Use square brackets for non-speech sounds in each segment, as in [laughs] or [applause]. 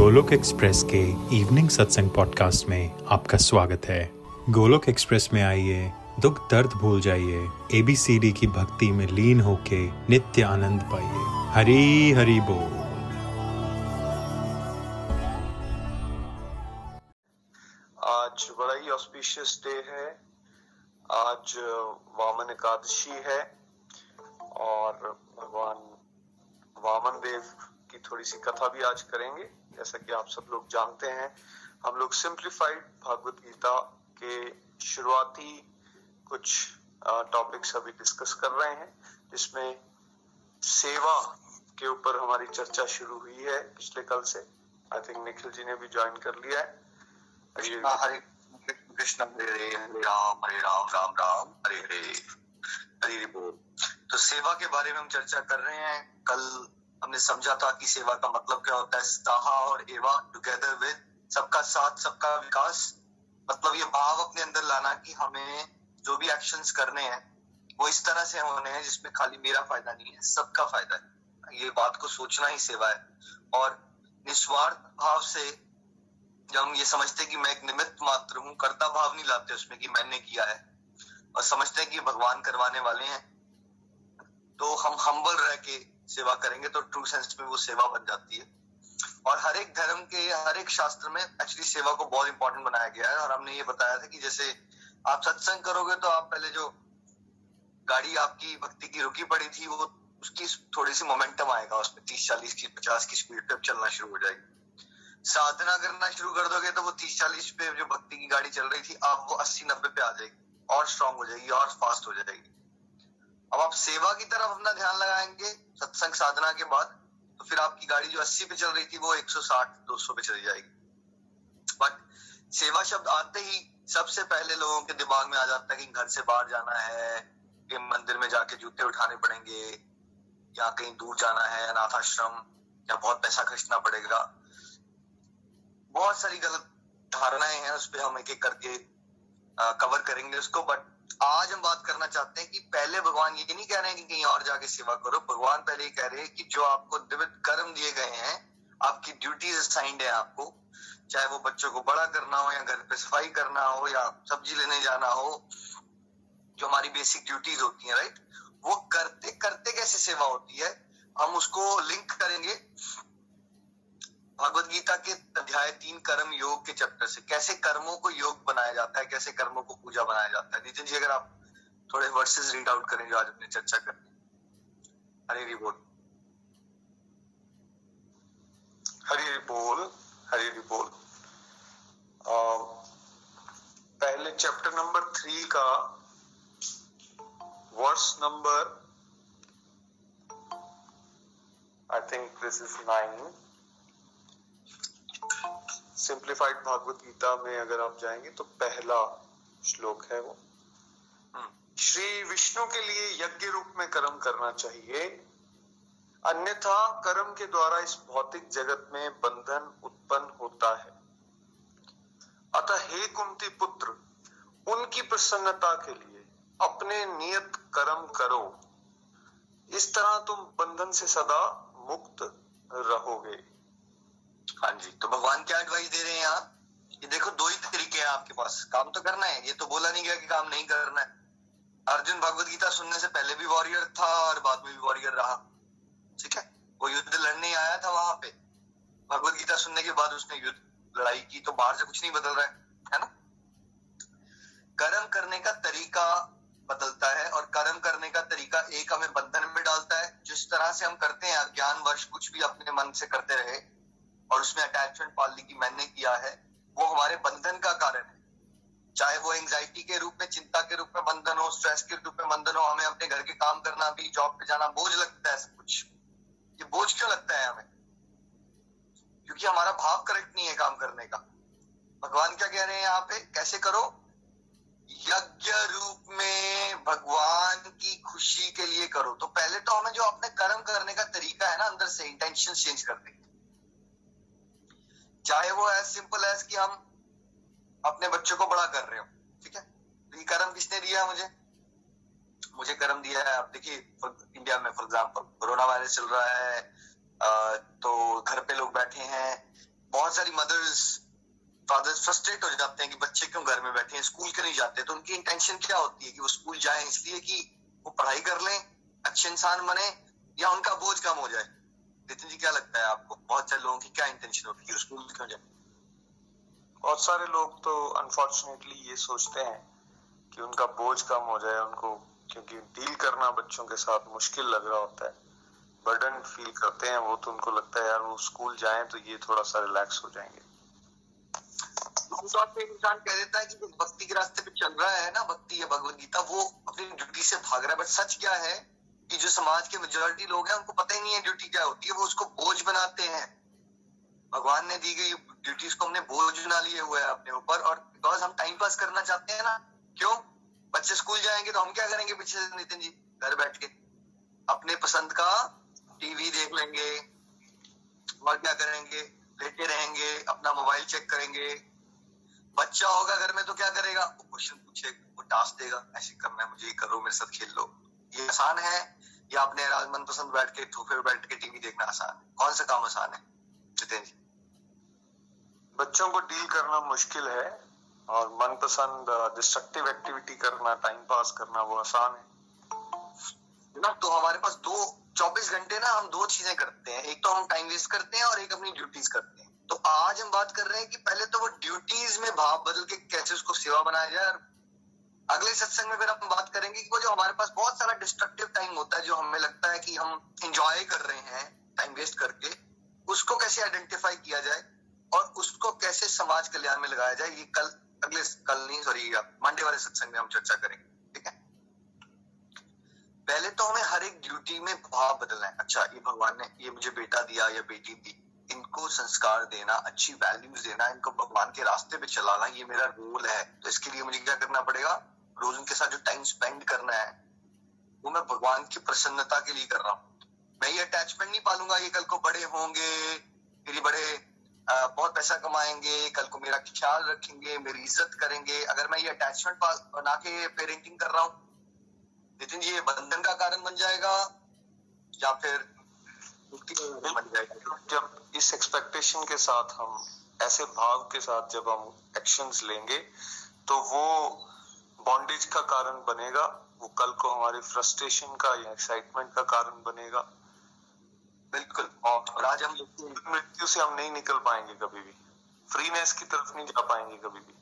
Golok express के evening सत्संग podcast में आपका स्वागत है। गोलोक एक्सप्रेस में आइए, दुख दर्द भूल जाइए एबीसीडी की भक्ति में लीन होके नित्य आनंद पाइए। हरी हरी बोल। आज बड़ा ही ऑस्पिशियस डे है। आज वामन एकादशी है और भगवान वामन देव की थोड़ी सी कथा भी आज करेंगे। जैसा कि आप सब लोग जानते हैं हम लोग सिंप्लीफाइड भागवत गीता के शुरुआती कुछ टॉपिक्स अभी डिस्कस कर रहे हैं जिसमें सेवा के ऊपर हमारी चर्चा शुरू हुई है पिछले कल से। आई थिंक निखिल जी ने भी ज्वाइन कर लिया है। हरे कृष्ण हरे हरे राम हरे राम राम राम हरे हरे हरे बोल। तो सेवा के बारे में हम चर्चा कर रहे हैं। कल हमने समझा था कि सेवा का मतलब क्या होता है? साहा और एवा टुगेदर विद सबका साथ, सबका विकास। मतलब ये भाव अपने अंदर लाना कि हमें जो भी एक्शंस करने हैं, वो इस तरह से होने हैं जिसमें खाली मेरा फ़ायदा नहीं है, सबका फ़ायदा है। ये बात को सोचना ही सेवा है। और निस्वार्थ भाव से जब हम ये समझते कि मैं एक निमित्त मात्र हूँ, कर्ता भाव नहीं लाते उसमें कि मैंने किया है। और समझते हैं कि भगवान करवाने वाले हैं। तो हम हम्बल रह के सेवा करेंगे तो ट्रू सेंस में वो सेवा बन जाती है। और हर एक धर्म के, हर एक शास्त्र में एक्चुअली सेवा को बहुत इंपॉर्टेंट बनाया गया है। और हमने ये बताया था कि जैसे आप सत्संग करोगे तो आप पहले जो गाड़ी आपकी भक्ति की रुकी पड़ी थी, वो उसकी थोड़ी सी मोमेंटम आएगा उसमें। तीस, चालीस की, पचास की स्पीड पे चलना शुरू हो जाएगी। साधना करना शुरू कर दोगे तो वो तीस, चालीस पे जो भक्ति की गाड़ी चल रही थी वो अस्सी, नब्बे पे आ जाएगी। और स्ट्रांग हो जाएगी, और फास्ट हो जाएगी। अब आप सेवा की तरफ़ अपना ध्यान लगाएँगे, सत्संग साधना के बाद तो फिर आपकी गाड़ी जो 80 पे चल रही थी, वो 160 200 पे चली जाएगी। बट सेवा शब्द आते ही सबसे पहले लोगों के दिमाग में आ जाता है कि घर से बाहर जाना है, कि मंदिर में जाके जूते उठाने पड़ेंगे, या कहीं दूर जाना है, अनाथ आश्रम, या बहुत पैसा खर्चना पड़ेगा। बहुत सारी गलत धारणाएँ हैं, उस पर हम एक एक करके कवर करेंगे उसको बट आज हम बात करना चाहते हैं कि पहले भगवान ये नहीं कह रहे हैं कि कहीं और जाके सेवा करो। भगवान पहले ही कह रहे हैं कि जो आपको दिव्य कर्म दिए गए हैं, आपकी ड्यूटीज़ असाइंड है आपको, चाहे वो बच्चों को बड़ा करना हो या घर पे सफ़ाई करना हो या सब्ज़ी लेने जाना हो, जो हमारी बेसिक ड्यूटीज़ होती है राइट वो करते करते कैसे सेवा होती है, हम उसको लिंक करेंगे। भगवत गीता के अध्याय तीन कर्म योग के चैप्टर से कैसे कर्मों को योग बनाया जाता है, कैसे कर्मों को पूजा बनाया जाता है। नितिन जी, अगर आप थोड़े वर्सेस रीड आउट करें जो आज अपनी चर्चा करनी हरी बोल। हरी बोल हरी बोल। पहले चैप्टर नंबर थ्री का verse number I think this is nine simplified Bhagavad Gita में अगर आप जाएँगे तो पहला श्लोक है वो। श्री विष्णु के लिए यज्ञ रूप में कर्म करना चाहिए अन्यथा कर्म के द्वारा इस भौतिक जगत में बंधन उत्पन्न होता है। अतः हे कुंती पुत्र उनकी प्रसन्नता के लिए अपने नियत कर्म करो। इस तरह तुम बंधन से सदा मुक्त रहोगे। हाँ जी तो भगवान क्या एडवाइस दे रहे हैं यहाँ? ये देखो, दो ही तरीके हैं आपके पास। काम तो करना है, ये तो बोला नहीं गया कि काम नहीं करना है। अर्जुन भगवत गीता सुनने से पहले भी वॉरियर था और बाद में भी वॉरियर रहा। ठीक है? वो युद्ध लड़ने आया था वहाँ पे। भगवत गीता सुनने के बाद उसने युद्ध लड़ाई की तो बाहर से कुछ नहीं बदल रहा है है ना? कर्म करने का तरीका बदलता है और कर्म करने का तरीका एक हमें बंधन में डालता है। जिस तरह से हम करते हैं, ज्ञान वर्ष कुछ भी अपने मन से करते रहे और उसमें अटैचमेंट पालने की मैंने किया है, वो हमारे बंधन का कारण है। चाहे वो एंजाइटी के रूप में, चिंता के रूप में बंधन हो स्ट्रेस के रूप में बंधन हो, हमें अपने घर के काम करना भी जॉब पे जाना, बोझ लगता है सब कुछ। ये बोझ क्यों लगता है हमें? क्योंकि हमारा भाव करेक्ट नहीं है काम करने का। भगवान क्या कह रहे हैं यहाँ पे? कैसे करो? यज्ञ रूप में भगवान की खुशी के लिए करो। तो पहले तो हमें जो अपने कर्म करने का तरीका है ना, अंदर से इंटेंशन चेंज कर देंगे चाहे वो एज सिंपल एज कि हम अपने बच्चों को बड़ा कर रहे हो, ठीक है? तो ये कर्म किसने दिया मुझे? मुझे कर्म दिया है, आप देखिए इंडिया में, फॉर एग्ज़ाम्पल कोरोना वायरस चल रहा है तो घर पे लोग बैठे हैं, बहुत सारी मदर्स फादर्स फ्रस्ट्रेट हो जाते हैं कि बच्चे क्यों घर में बैठे हैं स्कूल क्यों नहीं जाते? तो उनकी इंटेंशन क्या होती है कि वो स्कूल जाए इसलिए कि वो पढ़ाई कर लें, अच्छे इंसान बने, या उनका बोझ कम हो जाए? नितिन जी क्या लगता है आपको? बहुत सारे लोगों की क्या इंटेंशन होती है? स्कूल क्यों जाए बहुत सारे लोग तो अनफॉर्चुनेटली ये सोचते हैं कि उनका बोझ कम हो जाए उनको क्योंकि डील करना बच्चों के साथ मुश्किल लग रहा होता है। बर्डन फील करते हैं वो तो उनको लगता है यार वो स्कूल जाएँ तो ये थोड़ा सा रिलैक्स हो जाएँगे. पे इंसान कह देता है कि भक्ति के रास्ते पे चल रहा है ना भक्ति या भगवत गीता वो अपनी ड्यूटी से भाग रहा है। बट सच क्या है कि जो समाज के मेजोरिटी लोग हैं, उनको पता ही नहीं है ड्यूटी क्या होती है, वो उसको बोझ बनाते हैं। भगवान ने दी गई ड्यूटीज़ को हमने बोझ बना लिए हुए है अपने ऊपर, और बिकॉज़ हम टाइम पास करना चाहते हैं ना, क्यों? बच्चे स्कूल जाएँगे तो हम क्या करेंगे पीछे नितिन जी? घर बैठ के। अपने पसंद का टीवी देख लेंगे, और क्या करेंगे? लेटे रहेंगे, अपना मोबाइल चेक करेंगे। बच्चा होगा घर में तो क्या करेगा? वो क्वेश्चन पूछेगा, वो टास्क देगा, ऐसे करना है, मुझे करो, मेरे साथ खेल लो। ये आसान है या अपने मनपसंद बैठ के सोफे पर बैठ के टीवी देखना आसान है? कौन सा काम आसान है? जितेंद्र जी। बच्चों को डील करना मुश्किल है और मनपसंद डिस्ट्रक्टिव एक्टिविटी करना टाइम पास करना वो आसान है। ना तो हमारे पास दो चौबीस घंटे ना हम दो चीज़ें करते हैं। एक तो हम टाइम वेस्ट करते हैं और एक अपनी ड्यूटीज़ करते हैं। तो आज हम बात कर रहे हैं कि पहले तो वो ड्यूटीज़ में भाव बदल के कैसे उसको सेवा बनाया जाए अगले सत्संग में फिर हम बात करेंगे कि वो जो हमारे पास बहुत सारा डिस्ट्रक्टिव टाइम होता है, जो हमें लगता है कि हम इंजॉय कर रहे हैं टाइम वेस्ट करके, उसको कैसे आइडेंटिफाई किया जाए और उसको कैसे समाज कल्याण में लगाया जाए, ये कल, अगले कल नहीं सॉरी मंडे वाले सत्संग में हम चर्चा करेंगे, ठीक है? पहले तो हमें हर एक ड्यूटी में भाव बदलना है। अच्छा ये भगवान ने, ये मुझे बेटा दिया, या बेटी दी, इनको संस्कार देना, अच्छी वैल्यूज़ देना, इनको भगवान के रास्ते पे चलाना, ये मेरा रोल है। तो इसके लिए मुझे क्या करना पड़ेगा? रोज उनके साथ जो टाइम स्पेंड करना है वो मैं भगवान की प्रसन्नता के लिए कर रहा हूँ। मैं ये अटैचमेंट नहीं पालूँगा ये कल को बड़े होंगे मेरी बड़े आ, बहुत पैसा कमाएँगे कल को मेरा ख्याल रखेंगे मेरी इज़्ज़त करेंगे। अगर मैं ये अटैचमेंट बना के पेरेंटिंग कर रहा हूँ जी ये बंधन का कारण बन जाएगा या फिर बन जाएगा? जब इस एक्सपेक्टेशन के साथ हम ऐसे भाव के साथ जब हम एक्शंस लेंगे तो वो बॉन्डेज का कारण बनेगा वो कल को हमारे फ्रस्ट्रेशन का या एक्साइटमेंट का कारण बनेगा। बिल्कुल। और आज हम मृत्यु से हम नहीं निकल पाएँगे कभी भी। फ्रीनेस की तरफ़ नहीं जा पाएँगे कभी भी।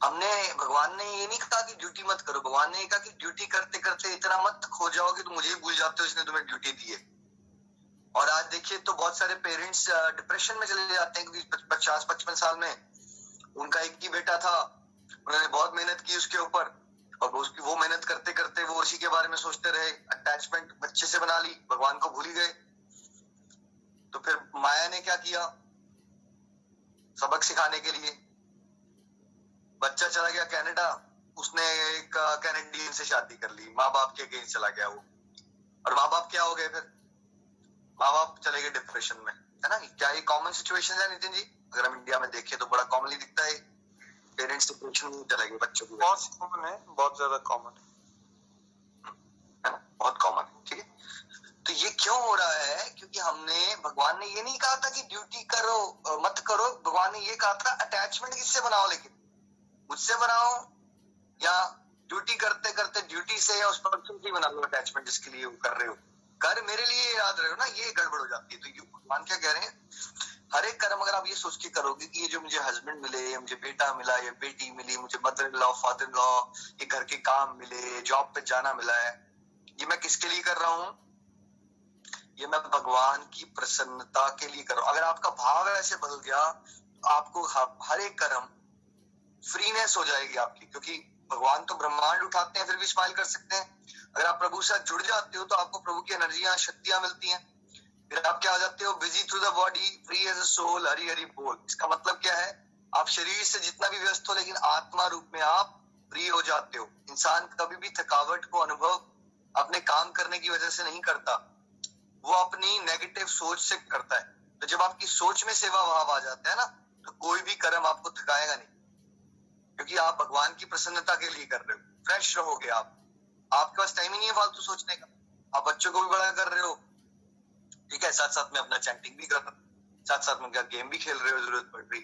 हमने भगवान ने ये नहीं कहा कि ड्यूटी मत करो। भगवान ने कहा कि ड्यूटी करते करते इतना मत खो जाओगे तो मुझे ही भूल जाते हो इसने तुम्हें ड्यूटी दी है। और आज देखिए तो बहुत सारे पेरेंट्स डिप्रेशन में चले जाते हैं क्योंकि पचास पचपन साल में उनका एक ही बेटा था। उन्होंने बहुत मेहनत की उसके ऊपर। और उसकी, वो मेहनत करते करते वो उसी के बारे में सोचते रहे अटैचमेंट बच्चे से बना ली, भगवान को भूल ही गए। तो फिर माया ने क्या किया? सबक सिखाने के लिए। बच्चा चला गया कनाडा उसने एक कैनेडियन से शादी कर ली। माँ बाप के अगेंस्ट चला गया वो। और माँ बाप क्या हो गए फिर? माँ बाप चले गए डिप्रेशन में। है ना? क्या ये कॉमन सिचुएशन है नितिन जी? अगर हम इंडिया में देखें तो बड़ा कॉमनली दिखता है। पेरेंट्स डिप्रेशन में चले गए बच्चों को बहुत कॉमन है बहुत ज़्यादा कॉमन है। बहुत कॉमन है ठीक है? तो ये क्यों हो रहा है? क्योंकि हमने भगवान ने ये नहीं कहा था कि ड्यूटी करो मत करो। भगवान ने ये कहा था अटैचमेंट किससे बनाओ लेकिन? मुझसे बनाओ या ड्यूटी करते करते ड्यूटी से या उस पर्सन से बना लो अटैचमेंट जिसके लिए वो कर रहे हो। कर मेरे लिए याद रहे हो ना ये गड़बड़ हो जाती है। तो भगवान क्या कह रहे हैं? हर एक कर्म अगर आप ये सोच के करोगे कि ये जो मुझे हस्बैंड मिले, या मुझे बेटा मिला, या बेटी मिली, मुझे mother in law father in law ये घर के काम मिले जॉब पे जाना मिला है, ये मैं किसके लिए कर रहा हूँ? ये मैं भगवान की प्रसन्नता के लिए कर रहा हूँ। अगर आपका भाव ऐसे बदल गया तो आपको हर एक कर्म फ्रीनेस हो जाएगी आपकी, क्योंकि भगवान तो ब्रह्मांड उठाते हैं, फिर भी स्माइल कर सकते हैं। अगर आप प्रभु से जुड़ जाते हो तो आपको प्रभु की एनर्जियाँ शक्तियाँ मिलती हैं। फिर आप क्या हो जाते हो? Busy through the body free as soul Hari Hari बोल। इसका मतलब क्या है? आप शरीर से जितना भी व्यस्त हो, लेकिन आत्मा रूप में आप फ्री हो जाते हो। इंसान कभी भी थकावट को अनुभव अपने काम करने की वजह से नहीं करता। वो अपनी नेगेटिव सोच से करता है। तो जब आपकी सोच में सेवा भाव आ जाता है ना तो कोई भी कर्म आपको थकाएगा नहीं। क्योंकि आप भगवान की प्रसन्नता के लिए कर रहे हो। फ्रेश रहोगे आप। आपके पास टाइम ही नहीं है फालतू सोचने का। आप बच्चों को भी बड़ा कर रहे हो। ठीक है साथ साथ में अपना चैंटिंग भी कर रहा हूँ। साथ साथ में क्या गेम भी खेल रहे हो, ज़रूरत पड़ रही।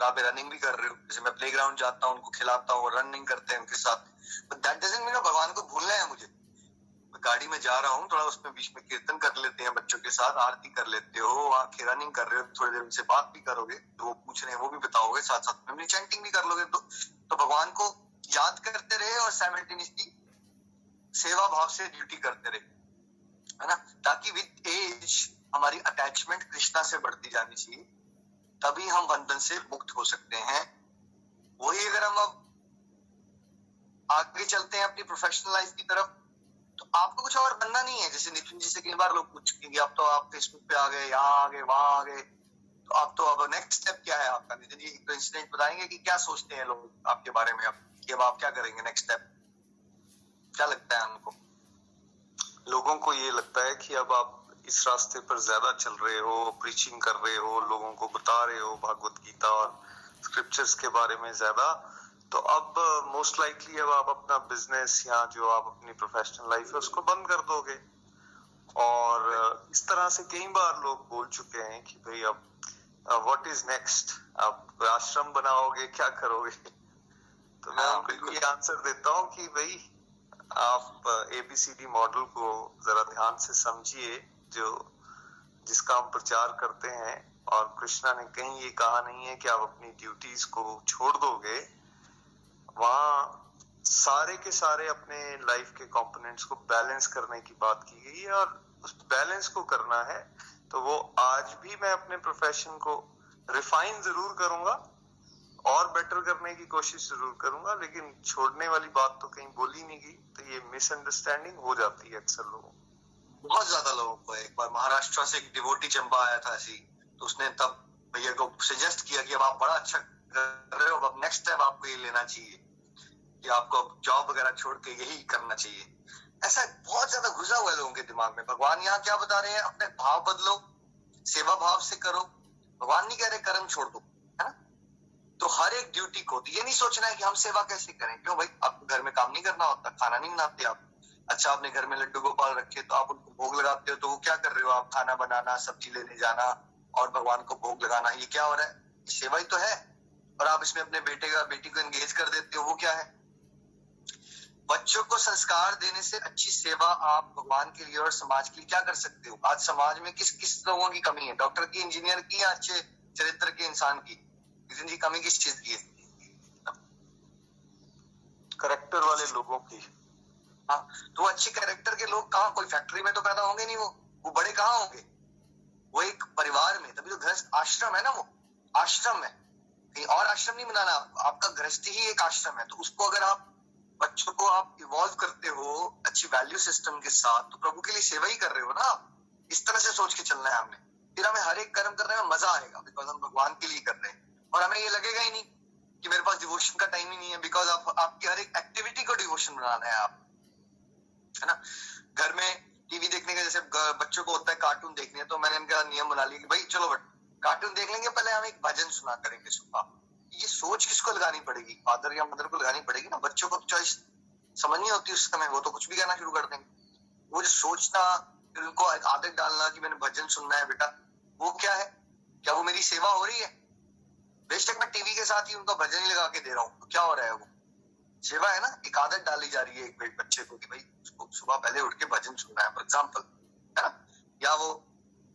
वहाँ पे रनिंग भी कर रहे हो। जैसे मैं प्ले ग्राउंड जाता हूँ, उनको खिलाता हूँ रनिंग करते हैं उनके साथ। दैट डजेंट मीन भगवान को भूलना है मुझे। गाड़ी में जा रहा हूँ, थोड़ा उसमें बीच में कीर्तन कर लेते हैं, बच्चों के साथ आरती कर लेते हो आके रनिंग कर रहे हो, थोड़ी देर उनसे बात भी करोगे तो वो पूछ रहे हैं, वो भी बताओगे साथ साथ में चैंटिंग भी कर लोगे। तो तो भगवान को याद करते रहे और साइमल्टेनियसली सेवा भाव से ड्यूटी करते रहे। है ना? ताकि विद एज हमारी अटैचमेंट कृष्णा से बढ़ती जानी चाहिए। तभी हम बंधन से मुक्त हो सकते हैं। वही अगर हम अब आगे चलते हैं अपनी प्रोफेशनल लाइफ की तरफ़ तो आपको कुछ और बनना नहीं है। जैसे नितिन जी से कई बार लोग पूछ चुके अब तो आप फेसबुक पे आ गए, यहाँ आ गए, वहाँ आ गए। तो आप तो अब नेक्स्ट स्टेप क्या है आपका? नितिन जी, एक तो इंसिडेंट बताएँगे कि क्या सोचते हैं लोग आपके बारे में? अब कि अब आप क्या करेंगे नेक्स्ट स्टेप क्या लगता है उनको लोगों को ये लगता है कि अब आप इस रास्ते पर ज़्यादा चल रहे हो प्रीचिंग कर रहे हो लोगों को बता रहे हो भागवत गीता और स्क्रिप्चर्स के बारे में ज़्यादा। तो अब मोस्ट uh, लाइकली अब आप अपना बिज़नेस या जो आप अपनी प्रोफेशनल लाइफ है उसको बंद कर दोगे। और uh, इस तरह से कई बार लोग बोल चुके हैं कि भाई अब व्हाट इज़ नेक्स्ट आप आश्रम बनाओगे क्या करोगे? [laughs] तो मैं हाँ, उनको ये आंसर देता हूँ कि भाई आप एबीसीडी मॉडल को जरा ध्यान से समझिए, जो, जिसका हम प्रचार करते हैं। और कृष्णा ने कहीं ये कहा नहीं है कि आप अपनी ड्यूटीज़ को छोड़ दोगे। वहाँ सारे के सारे अपने लाइफ के कंपोनेंट्स को बैलेंस करने की बात की गई है। और उस बैलेंस को करना है तो वो आज भी मैं अपने प्रोफेशन को रिफाइन ज़रूर करूँगा। और बेटर करने की कोशिश ज़रूर करूँगा, लेकिन छोड़ने वाली बात तो कहीं बोली नहीं गई तो ये मिसअंडरस्टैंडिंग हो जाती है अक्सर लोगों बहुत ज़्यादा लोगों को एक बार महाराष्ट्र से एक डिवोटी चंपा आया था ऐसी तो उसने तब भैया को सजेस्ट किया कि अब आप बड़ा अच्छा कर रहे हो, अब नेक्स्ट टाइम आपको ये लेना चाहिए, कि आपको अब जॉब वगैरह छोड़ के यही करना चाहिए। ऐसा बहुत ज़्यादा घुसा हुआ है लोगों के दिमाग में। भगवान यहाँ क्या बता रहे हैं? अपने भाव बदलो, सेवा भाव से करो। भगवान नहीं कह रहे कर्म छोड़ दो। तो हर एक ड्यूटी को ये नहीं सोचना है कि हम सेवा कैसे करें। क्यों भाई? आपको घर में काम नहीं करना होता, खाना नहीं बनाते आप। अच्छा आपने घर में लड्डू गोपाल रखे तो आप उनको भोग लगाते हो तो वो क्या कर रहे हो आप? खाना बनाना, सब्ज़ी लेने जाना और भगवान को भोग लगाना, ये क्या हो रहा है? सेवा ही तो है। और आप इसमें अपने बेटे का, बेटी को एंगेज कर देते हो, वो क्या है? बच्चों को संस्कार देने से अच्छी सेवा आप भगवान के लिए और समाज के लिए क्या कर सकते हो? आज समाज में किस किस लोगों की कमी है? डॉक्टर की, इंजीनियर की या अच्छे चरित्र के इंसान की? की कमी किस चीज़ की है? करेक्टर वाले लोगों की। हाँ तो अच्छे करेक्टर के लोग कहा? कोई फैक्ट्री में तो पैदा होंगे नहीं वो। वो बड़े कहाँ होंगे? वो एक परिवार में। तभी तो गृहस्थ आश्रम है ना वो? आश्रम है। कहीं और आश्रम नहीं बनाना। आपका गृहस्थ ही एक आश्रम है। तो उसको अगर आप, बच्चों को आप इवॉल्व करते हो अच्छी वैल्यू सिस्टम के साथ तो प्रभु के लिए सेवा ही कर रहे हो ना आप। इस तरह से सोच के चलना है हमने। फिर हमें हर एक कर्म करने में मज़ा आएगा बिकॉज़ हम भगवान के लिए कर रहे हैं। और हमें ये लगेगा ही नहीं कि मेरे पास डिवोशन का टाइम ही नहीं है बिकॉज़ आप, आपकी हर एक एक्टिविटी को डिवोशन बनाना है आप, है ना? घर में टीवी देखने का, जैसे बच्चों को होता है कार्टून देखने तो मैंने इनका नियम बना लिया कि भाई, चलो बट कार्टून देख लेंगे, पहले हम एक भजन सुना करेंगे सुबह। ये सोच किसको लगानी पड़ेगी? फादर या मदर को लगानी पड़ेगी ना? बच्चों को चॉइस समझ नहीं होती उस समय, वो तो कुछ भी कहना शुरू कर देंगे। वो जो सोचना फिर उनको आदत डालना कि मैंने भजन सुनना है बेटा, वो क्या है? क्या वो मेरी सेवा हो रही है? बेशक मैं टीवी के साथ ही उनका भजन ही लगा के दे रहा हूँ। तो क्या हो रहा है वो? सेवा है ना? एक आदत डाली जा रही है एक बच्चे को कि भाई उसको सुबह पहले उठ के भजन सुनना है फॉर एग्ज़ाम्पल है ना? या वो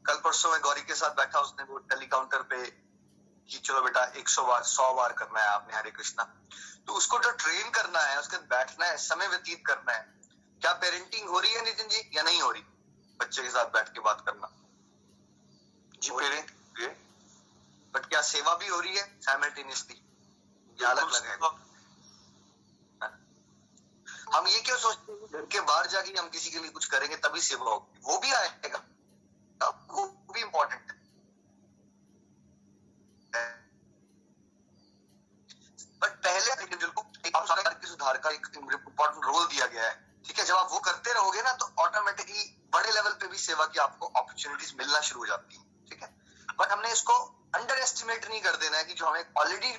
कल परसों में गौरी के साथ बैठा उसने वो टेलीकाउंटर पे कि चलो बेटा एक सौ बार सौ बार करना है आपने हरे कृष्णा। तो उसको जो ट्रेन करना है उसके बैठना है समय व्यतीत करना है क्या पेरेंटिंग हो रही है नितिन जी? या नहीं हो रही? बच्चे के साथ बैठ के बात करना। जी पेरेंट? बट क्या सेवा भी हो रही है साइमल्टेनियसली? अलग अलग है? हम ये क्यों सोचते हैं घर के बाहर जाके हम किसी के लिए कुछ करेंगे तभी सेवा होगी। वो भी आएगा। वो भी इंपॉर्टेंट है। बट पहले के सुधार का एक इम्पोर्टेंट रोल दिया गया है। ठीक है जब आप वो करते रहोगे ना तो ऑटोमेटिकली बड़े लेवल पे भी सेवा की आपको अपॉर्चुनिटीज़ मिलना शुरू हो जाती है। ठीक है? बट हमने इसको अंडर एस्टिमेट नहीं कर देना है कि जो हमें ऑलरेडी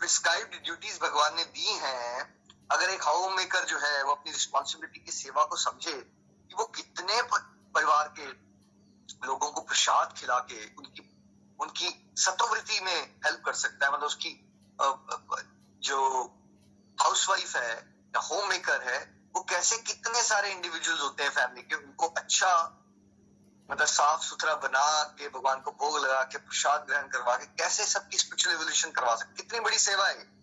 प्रिस्क्राइब्ड ड्यूटीज़ भगवान ने दी हैं, अगर एक हाउस मेकर जो है, वो अपनी रिस्पॉन्सिबिलिटी की सेवा को समझे कि वो कितने परिवार के लोगों को प्रसाद खिला के उनकी उनकी सतोवृत्ति में हेल्प कर सकता है। मतलब उसकी जो हाउसवाइफ है या होम मेकर है, वो कैसे कितने सारे इंडिविजुअल्स होते हैं फैमिली के, उनको अच्छा मतलब साफ़ सुथरा बना के भगवान को भोग लगा के प्रसाद ग्रहण करवा के कैसे सबकी स्पिरिचुअल एवोल्यूशन करवा सकते कितनी बड़ी सेवा है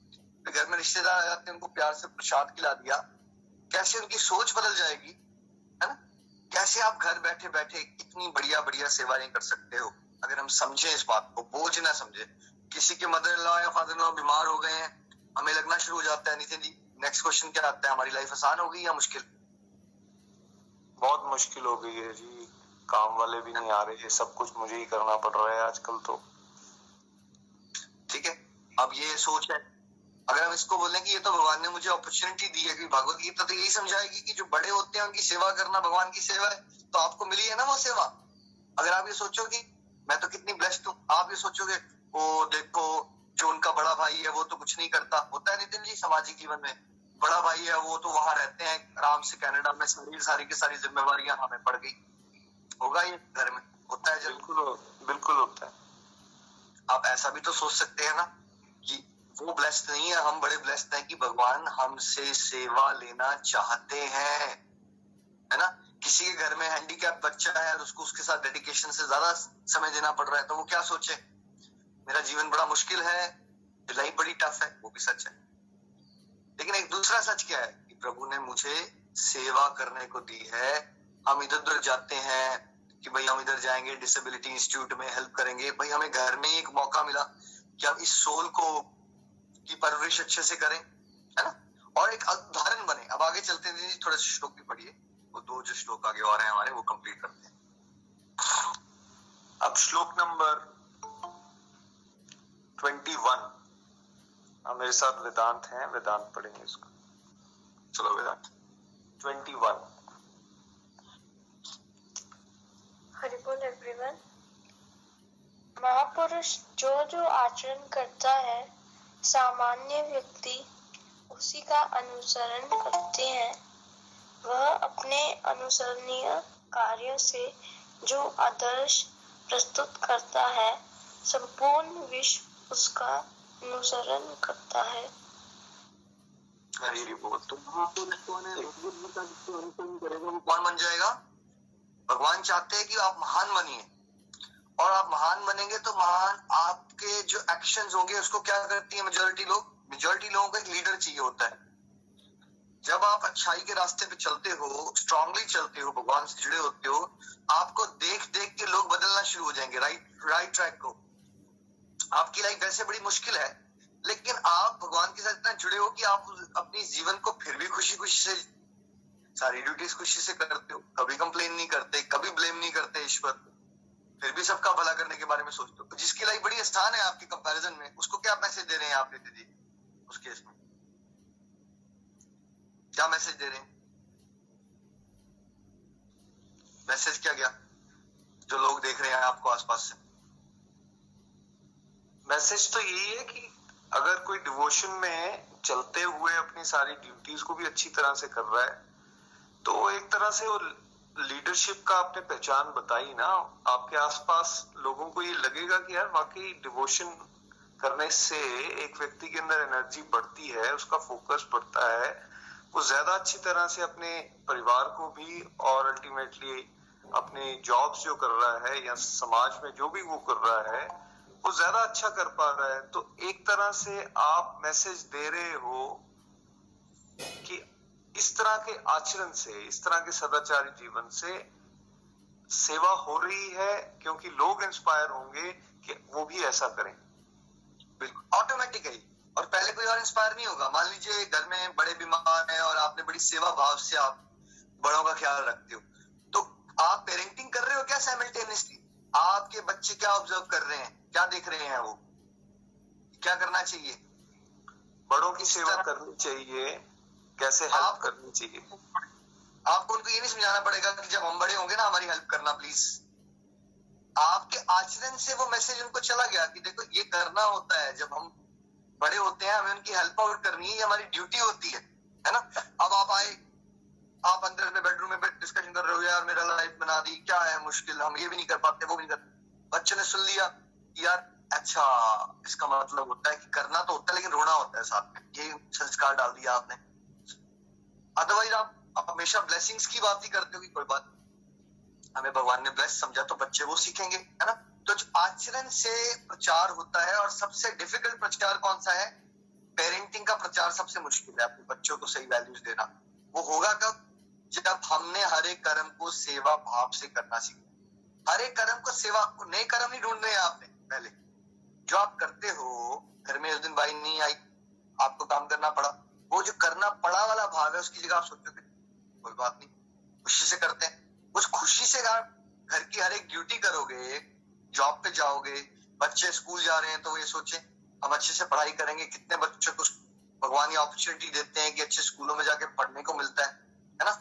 तो घर में रिश्तेदार आ जाते हैं उनको प्यार से प्रसाद खिला दिया। कैसे उनकी सोच बदल जाएगी? है ना? कैसे आप घर बैठे बैठे इतनी बढ़िया बढ़िया सेवा नहीं कर सकते हो? अगर हम समझे इस बात को, बोझ ना समझे। किसी के मदर लॉ या फादर लॉ बीमार हो गए हैं, हमें लगना शुरू हो जाता है, नितिन जी। नेक्स्ट क्वेश्चन क्या आता है? हमारी लाइफ आसान हो गई या मुश्किल? बहुत मुश्किल हो गई है जी। काम वाले भी नहीं आ रहे हैं, सब कुछ मुझे ही करना पड़ रहा है आजकल तो। ठीक है? अब ये सोच है। अगर हम इसको बोलें कि ये तो भगवान ने मुझे अपॉर्चुनिटी दी है कि भगवत गीता तो यही समझाएगी कि जो बड़े होते हैं, उनकी सेवा करना भगवान की सेवा है तो आपको मिली है ना वो सेवा? अगर आप ये सोचोगे, मैं तो कितनी ब्लेस्ड हूँ। आप ये सोचोगे वो देखो, जो उनका बड़ा भाई है, वो तो कुछ नहीं करता। होता है नितिन जी सामाजिक जीवन में। बड़ा भाई है, वो तो वहाँ रहते हैं, आराम से कनाडा में सारी सारी की सारी जिम्मेवारियाँ हमें पड़ गई। होगा ये घर में। होता है बिल्कुल बिल्कुल होता है। आप ऐसा भी तो सोच सकते हैं ना कि वो ब्लेस्ड नहीं है हम बड़े ब्लेस्ड हैं कि भगवान हमसे सेवा लेना चाहते हैं। है ना? किसी के घर में हैंडीकैप बच्चा है और उसको उसके साथ डेडिकेशन से ज़्यादा समय देना पड़ रहा है तो वो क्या सोचे? मेरा जीवन बड़ा मुश्किल है लाइफ बड़ी टफ है वो भी सच है। लेकिन एक दूसरा सच क्या है कि प्रभु ने मुझे सेवा करने को दी है हम इधर उधर जाते हैं कि भाई हम इधर जाएँगे डिसेबिलिटी इंस्टीट्यूट में हेल्प करेंगे। भाई हमें घर में एक मौका मिला कि हम इस सोल को की परवरिश अच्छे से करें, है ना? और एक उदाहरण बने। अब आगे चलते हैं थोड़ा श्लोक भी पढ़िए। वो दो जो श्लोक आगे और हैं हमारे, वो कंप्लीट करते हैं। अब श्लोक नंबर ट्वेंटी वन हाँ मेरे साथ वेदांत हैं। वेदांत पढ़ेंगे इसको। चलो वेदांत। ट्वेंटी वन हरिबोल एवरीवन महापुरुष जो जो आचरण करता है, सामान्य व्यक्ति उसी का अनुसरण करते हैं। वह अपने अनुसरणीय कार्यों से जो आदर्श प्रस्तुत करता है, संपूर्ण विश्व उसका अनुसरण करता है। कौन बन जाएगा? भगवान चाहते हैं कि आप महान बनिए। और आप महान बनेंगे तो महान आपके जो एक्शंस होंगे, उसको क्या करती है मेजोरिटी लोग? मेजोरिटी लोगों को एक लीडर चाहिए होता है। जब आप अच्छाई के रास्ते पे चलते हो स्ट्रांगली चलते हो, भगवान से जुड़े होते हो, आपको देख देख के लोग बदलना शुरू हो जाएँगे राइट राइट ट्रैक को। आपकी लाइफ वैसे बड़ी मुश्किल है, लेकिन आप भगवान के साथ इतना जुड़े हो कि आप अपनी जीवन को फिर भी खुशी खुशी से, सारी ड्यूटीज़ खुशी से करते हो। कभी कंप्लेन नहीं करते, कभी ब्लेम नहीं करते ईश्वर। फिर भी सबका भला करने के बारे में सोचते हो। जिसकी लाइफ बड़ी आसान है आपके कंपैरिजन में, उसको क्या मैसेज दे रहे हैं आप दीदी उस केस में? क्या मैसेज दे रहे हैं? मैसेज क्या गया? जो लोग देख रहे हैं आपको आसपास से। मैसेज तो यही है कि अगर कोई डिवोशन में चलते हुए अपनी सारी ड्यूटीज़ को भी अच्छी तरह से कर रहा है तो एक तरह से वो लीडरशिप का आपने पहचान बताई ना, आपके आसपास लोगों को ये लगेगा कि यार वाकई डिवोशन करने से एक व्यक्ति के अंदर एनर्जी बढ़ती है, उसका फोकस बढ़ता है। वो ज़्यादा अच्छी तरह से अपने परिवार को भी और अल्टीमेटली अपने जॉब्स जो कर रहा है या समाज में जो भी वो कर रहा है, वो ज़्यादा अच्छा कर पा रहा है। तो एक तरह से आप मैसेज दे रहे हो कि इस तरह के आचरण से इस तरह के सदाचारी जीवन से सेवा हो रही है क्योंकि लोग इंस्पायर होंगे कि वो भी ऐसा करें। बिल्कुल ऑटोमेटिकली और पहले कोई और इंस्पायर नहीं होगा। मान लीजिए घर में बड़े बीमार हैं और आपने बड़ी सेवा भाव से आप बड़ों का ख्याल रखते हो। तो आप पेरेंटिंग कर रहे हो क्या साइमल्टेनियसली आपके बच्चे क्या ऑब्ज़र्व कर रहे हैं? क्या देख रहे हैं वो? क्या करना चाहिए? बड़ों की सेवा करनी चाहिए। कैसे हेल्प करनी चाहिए? आपको उनको ये नहीं समझाना पड़ेगा कि जब हम बड़े होंगे ना हमारी हेल्प करना प्लीज़ आपके आचरण से वो मैसेज उनको चला गया कि देखो ये करना होता है। जब हम बड़े होते हैं हमें उनकी हेल्प आउट करनी है ये हमारी ड्यूटी होती है है ना? अब आप आए आप अंदर में बेडरूम में डिस्कशन कर रहे हो यार मेरा लाइफ बना दी क्या है मुश्किल? हम ये भी नहीं कर पाते वो भी नहीं करते बच्चे ने सुन लिया यार अच्छा इसका मतलब होता है कि करना तो होता है लेकिन रोना होता है साथ में। ये संस्कार डाल दिया आपने। अदरवाइज़ आप हमेशा ब्लेसिंग्स की बात ही करते हो कि कोई बात हमें भगवान ने ब्लेस समझा तो बच्चे वो सीखेंगे, है ना? तो जो आचरण से प्रचार होता है और सबसे डिफ़िकल्ट प्रचार कौन सा है? पेरेंटिंग का प्रचार सबसे मुश्किल है अपने बच्चों को सही वैल्यूज़ देना। वो होगा कब? जब हमने हर एक कर्म को सेवा भाव से करना सीखा। हर एक कर्म को सेवा, नए कर्म नहीं रहे हैं आपने, पहले। जो आप करते हो, घर में उस दिन भाई नहीं आई, आपको काम करना पड़ा। वो जो करना पड़ा वाला भाव है, उसकी जगह आप सोचोगे कोई बात नहीं, खुशी से करते हैं। उस खुशी से घर की हर एक ड्यूटी करोगे जॉब पे जाओगे, बच्चे स्कूल जा रहे हैं तो ये सोचे, हम अच्छे से पढ़ाई करेंगे, कितने बच्चों को भगवान ये अपॉर्चुनिटी देते हैं कि अच्छे स्कूलों में जाके पढ़ने को मिलता है है ना?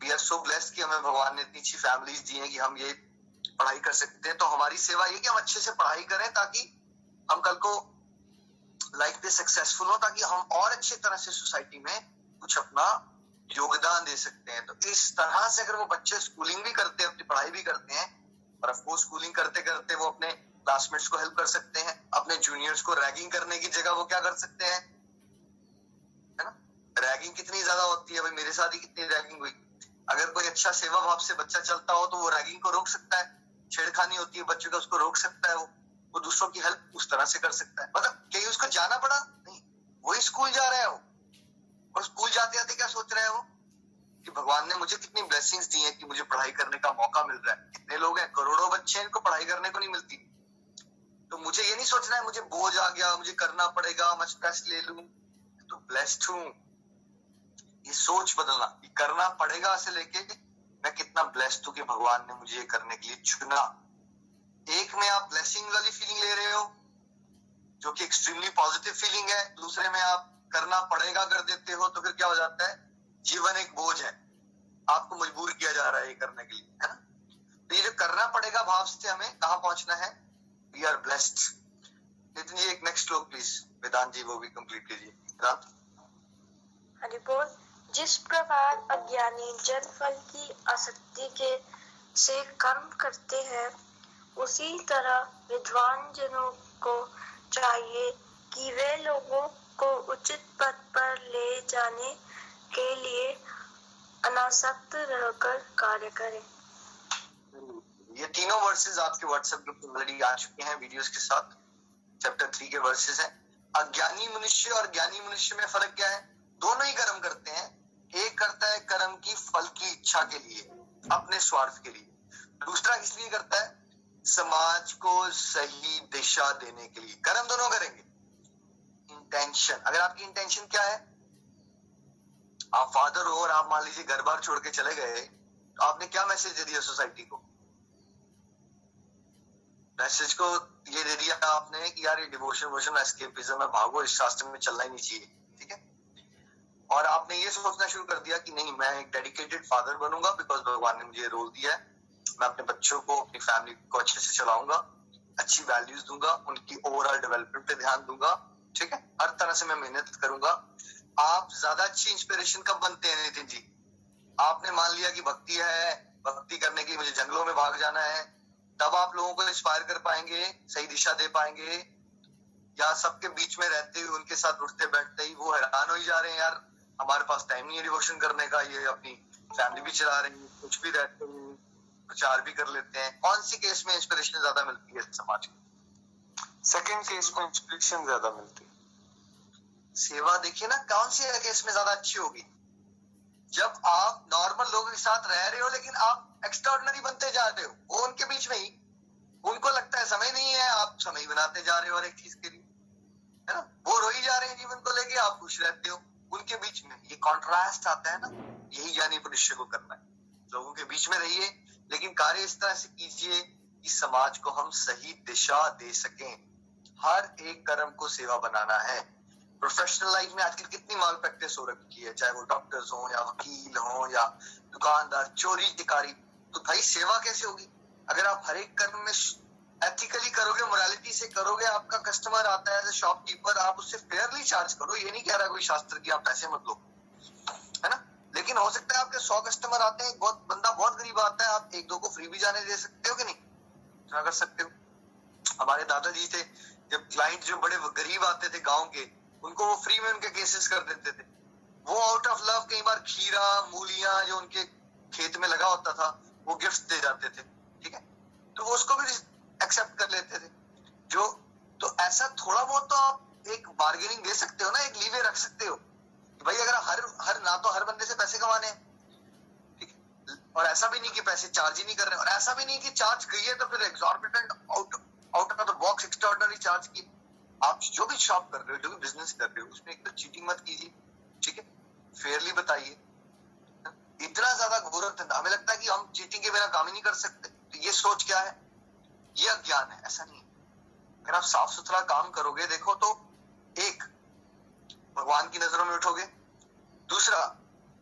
वी आर सो ब्लेस्ड कि हमें भगवान ने इतनी अच्छी फैमिलीज़ दी हैं कि हम ये पढ़ाई कर सकते हैं। तो हमारी सेवा ये कि हम अच्छे से पढ़ाई करें ताकि हम कल को लाइफ पे सक्सेसफुल हो ताकि हम और अच्छी तरह से सोसाइटी में कुछ अपना योगदान दे सकते हैं। तो इस तरह से अगर वो बच्चे स्कूलिंग भी करते हैं, अपनी पढ़ाई भी करते हैं, और अफकोर्स स्कूलिंग करते करते वो अपने क्लासमेट्स को हेल्प कर सकते हैं, अपने जूनियर्स को रैगिंग करने की जगह वो क्या कर सकते हैं? है ना? रैगिंग कितनी ज़्यादा होती है भाई? मेरे साथ ही कितनी रैगिंग हुई। अगर कोई अच्छा सेवा भाव से बच्चा चलता हो तो वो रैगिंग को रोक सकता है। छेड़खानी होती है बच्चे का, उसको रोक सकता है वो। वो दूसरों की हेल्प उस तरह से कर सकता है। मतलब कहीं उसको जाना पड़ा? नहीं। वही स्कूल जा रहा है वो। और स्कूल जाते जाते क्या सोच रहे हो कि भगवान ने मुझे कितनी ब्लेसिंग्स दी हैं कि मुझे पढ़ाई करने का मौका मिल रहा है। कितने लोग हैं? करोड़ों बच्चे हैं, इनको पढ़ाई करने को नहीं मिलती। तो मुझे ये नहीं सोचना है, मुझे बोझ आ गया, मुझे करना पड़ेगा, मैं स्ट्रेस ले लू। तो ब्लेस्ड हूँ। ये सोच बदलना ये करना पड़ेगा से लेके, मैं कितना ब्लेस्ड हूँ कि भगवान ने मुझे ये करने के लिए चुना। एक में आप ब्लेसिंग वाली फीलिंग ले रहे हो, जो कि एक्सट्रीमली पॉजिटिव फीलिंग है, दूसरे में आप करना पड़ेगा कर देते हो तो फिर क्या हो जाता है? जीवन एक बोझ है। आपको मजबूर किया जा रहा है ये करने के लिए, है ना? तो ये जो करना पड़ेगा भाव से हमें कहा पहुँचना है? We are blessed Nitin ji, एक नेक्स्ट लोग प्लीज़ वेदांत जी, वो भी कंप्लीट कीजिए। जिस प्रकार अज्ञानी जन फल की आसक्ति के से कर्म करते हैं उसी तरह विद्वान जनों को चाहिए कि वे लोगों को उचित पद पर ले जाने के लिए अनासक्त रहकर कार्य करें। ये तीनों वर्सेस आपके व्हाट्सएप ग्रुप में ऑलरेडी आ चुके हैं वीडियोस के साथ। चैप्टर थ्री के वर्सेस हैं। अज्ञानी मनुष्य और ज्ञानी मनुष्य में फ़र्क क्या है? दोनों ही कर्म करते हैं। एक करता है कर्म की फल की इच्छा के लिए, अपने स्वार्थ के लिए। दूसरा किस लिए करता है? समाज को सही दिशा देने के लिए। कर्म दोनों करेंगे। इंटेंशन अगर आपकी इंटेंशन क्या है? आप फादर हो और आप मान लीजिए घर बार छोड़ के चले गए तो आपने क्या मैसेज दे दिया सोसाइटी को? मैसेज को ये दे दिया आपने कि यार ये डिवोशन वोशन एस्केपिज्म में भागो, इस शास्त्र में चलना ही नहीं चाहिए, ठीक है? और आपने ये सोचना शुरू कर दिया कि नहीं, मैं एक डेडिकेटेड फादर बनूँगा बिकॉज़ भगवान ने मुझे रोल दिया है। मैं अपने बच्चों को, अपनी फैमिली को अच्छे से चलाऊँगा, अच्छी वैल्यूज़ दूँगा, उनकी ओवरऑल डेवलपमेंट पे ध्यान दूँगा, ठीक है? हर तरह से मैं मेहनत करूँगा। आप ज़्यादा अच्छी इंस्पिरेशन कब बनते हैं नितिन जी? आपने मान लिया कि भक्ति है, भक्ति करने के लिए मुझे जंगलों में भाग जाना है, तब आप लोगों को इंस्पायर कर पाएँगे, सही दिशा दे पाएँगे, या सबके बीच में रहते हुए उनके साथ उठते बैठते ही वो हैरान हो ही जा रहे हैं, यार, हमारे पास टाइम नहीं है डिवोशन करने का, ये अपनी फैमिली भी चला रहे हैं, कुछ भी रहते हैं। प्रचार भी कर लेते हैं। कौन सी केस में इंस्पिरेशन ज़्यादा मिलती है समाज को? सेकेंड केस में इंस्पिरेशन ज़्यादा मिलती है। सेवा देखिए ना कौन सी केस में ज़्यादा अच्छी होगी? जब आप नॉर्मल लोगों के साथ रह रहे हो लेकिन आप एक्स्ट्रॉर्डनरी बनते जा रहे हो वो उनके बीच में ही। उनको लगता है समय नहीं है आप समय बनाते जा रहे हो हर एक चीज़ के लिए। है ना? वो रोई जा रहे हैं जीवन को लेके आप खुश रहते हो। उनके बीच में ये कॉन्ट्रास्ट आता है ना यही ज्ञानी मनुष्य को करना है। लोगों के बीच में रहिए लेकिन कार्य इस तरह से कीजिए कि समाज को हम सही दिशा दे सकें। हर एक कर्म को सेवा बनाना है। प्रोफेशनल लाइफ में आजकल कितनी माल प्रैक्टिस हो रखी है, चाहे वो डॉक्टर्स हो या वकील हो या दुकानदार, चोरी टिकारी तो भाई सेवा कैसे होगी? अगर आप हर एक कर्म में एथिकली करोगे मोरालिटी से करोगे, आपका कस्टमर आता है शॉपकीपर आप उससे फेयरली चार्ज करो। ये नहीं कह रहा कोई शास्त्र की आप पैसे मत लो। है ना? लेकिन हो सकता है आपके सौ कस्टमर आते हैं, बहुत, बंदा बहुत गरीब आता है, आप एक दो को फ्री भी जाने दे सकते हो कि नहीं? क्या कर सकते हो। हमारे दादाजी थे, जब क्लाइंट जो बड़े गरीब आते थे गाँव के, उनको वो फ्री में उनके केसेस कर देते थे। वो आउट ऑफ़ लव कई बार खीरा, मूलिया जो उनके खेत में लगा होता था, वो गिफ्ट दे जाते थे, ठीक है? तो वो उसको भी एक्सेप्ट कर लेते थे। जो तो ऐसा थोड़ा बहुत तो आप एक बार्गेनिंग दे सकते हो ना, एक लीवे रख सकते हो। भाई अगर हर हर ना तो हर बंदे से पैसे कमाने और ऐसा भी नहीं कि पैसे चार्ज ही नहीं कर रहे और ऐसा भी नहीं कि चार्ज गई है तो फिर exorbitant out out of the box extraordinary charge की आप जो भी शॉप कर रहे हो, जो भी बिज़नेस कर रहे हो, उसमें एक तो चीटिंग मत कीजिए। ठीक है? फेयरली बताइए। इतना ज़्यादा घोर हमें लगता है कि हम चीटिंग के बिना काम ही नहीं कर सकते। तो ये सोच क्या है? ये अज्ञान है। ऐसा नहीं अगर आप साफ़ सुथरा काम करोगे, देखो तो एक भगवान की नज़रों में उठोगे। दूसरा,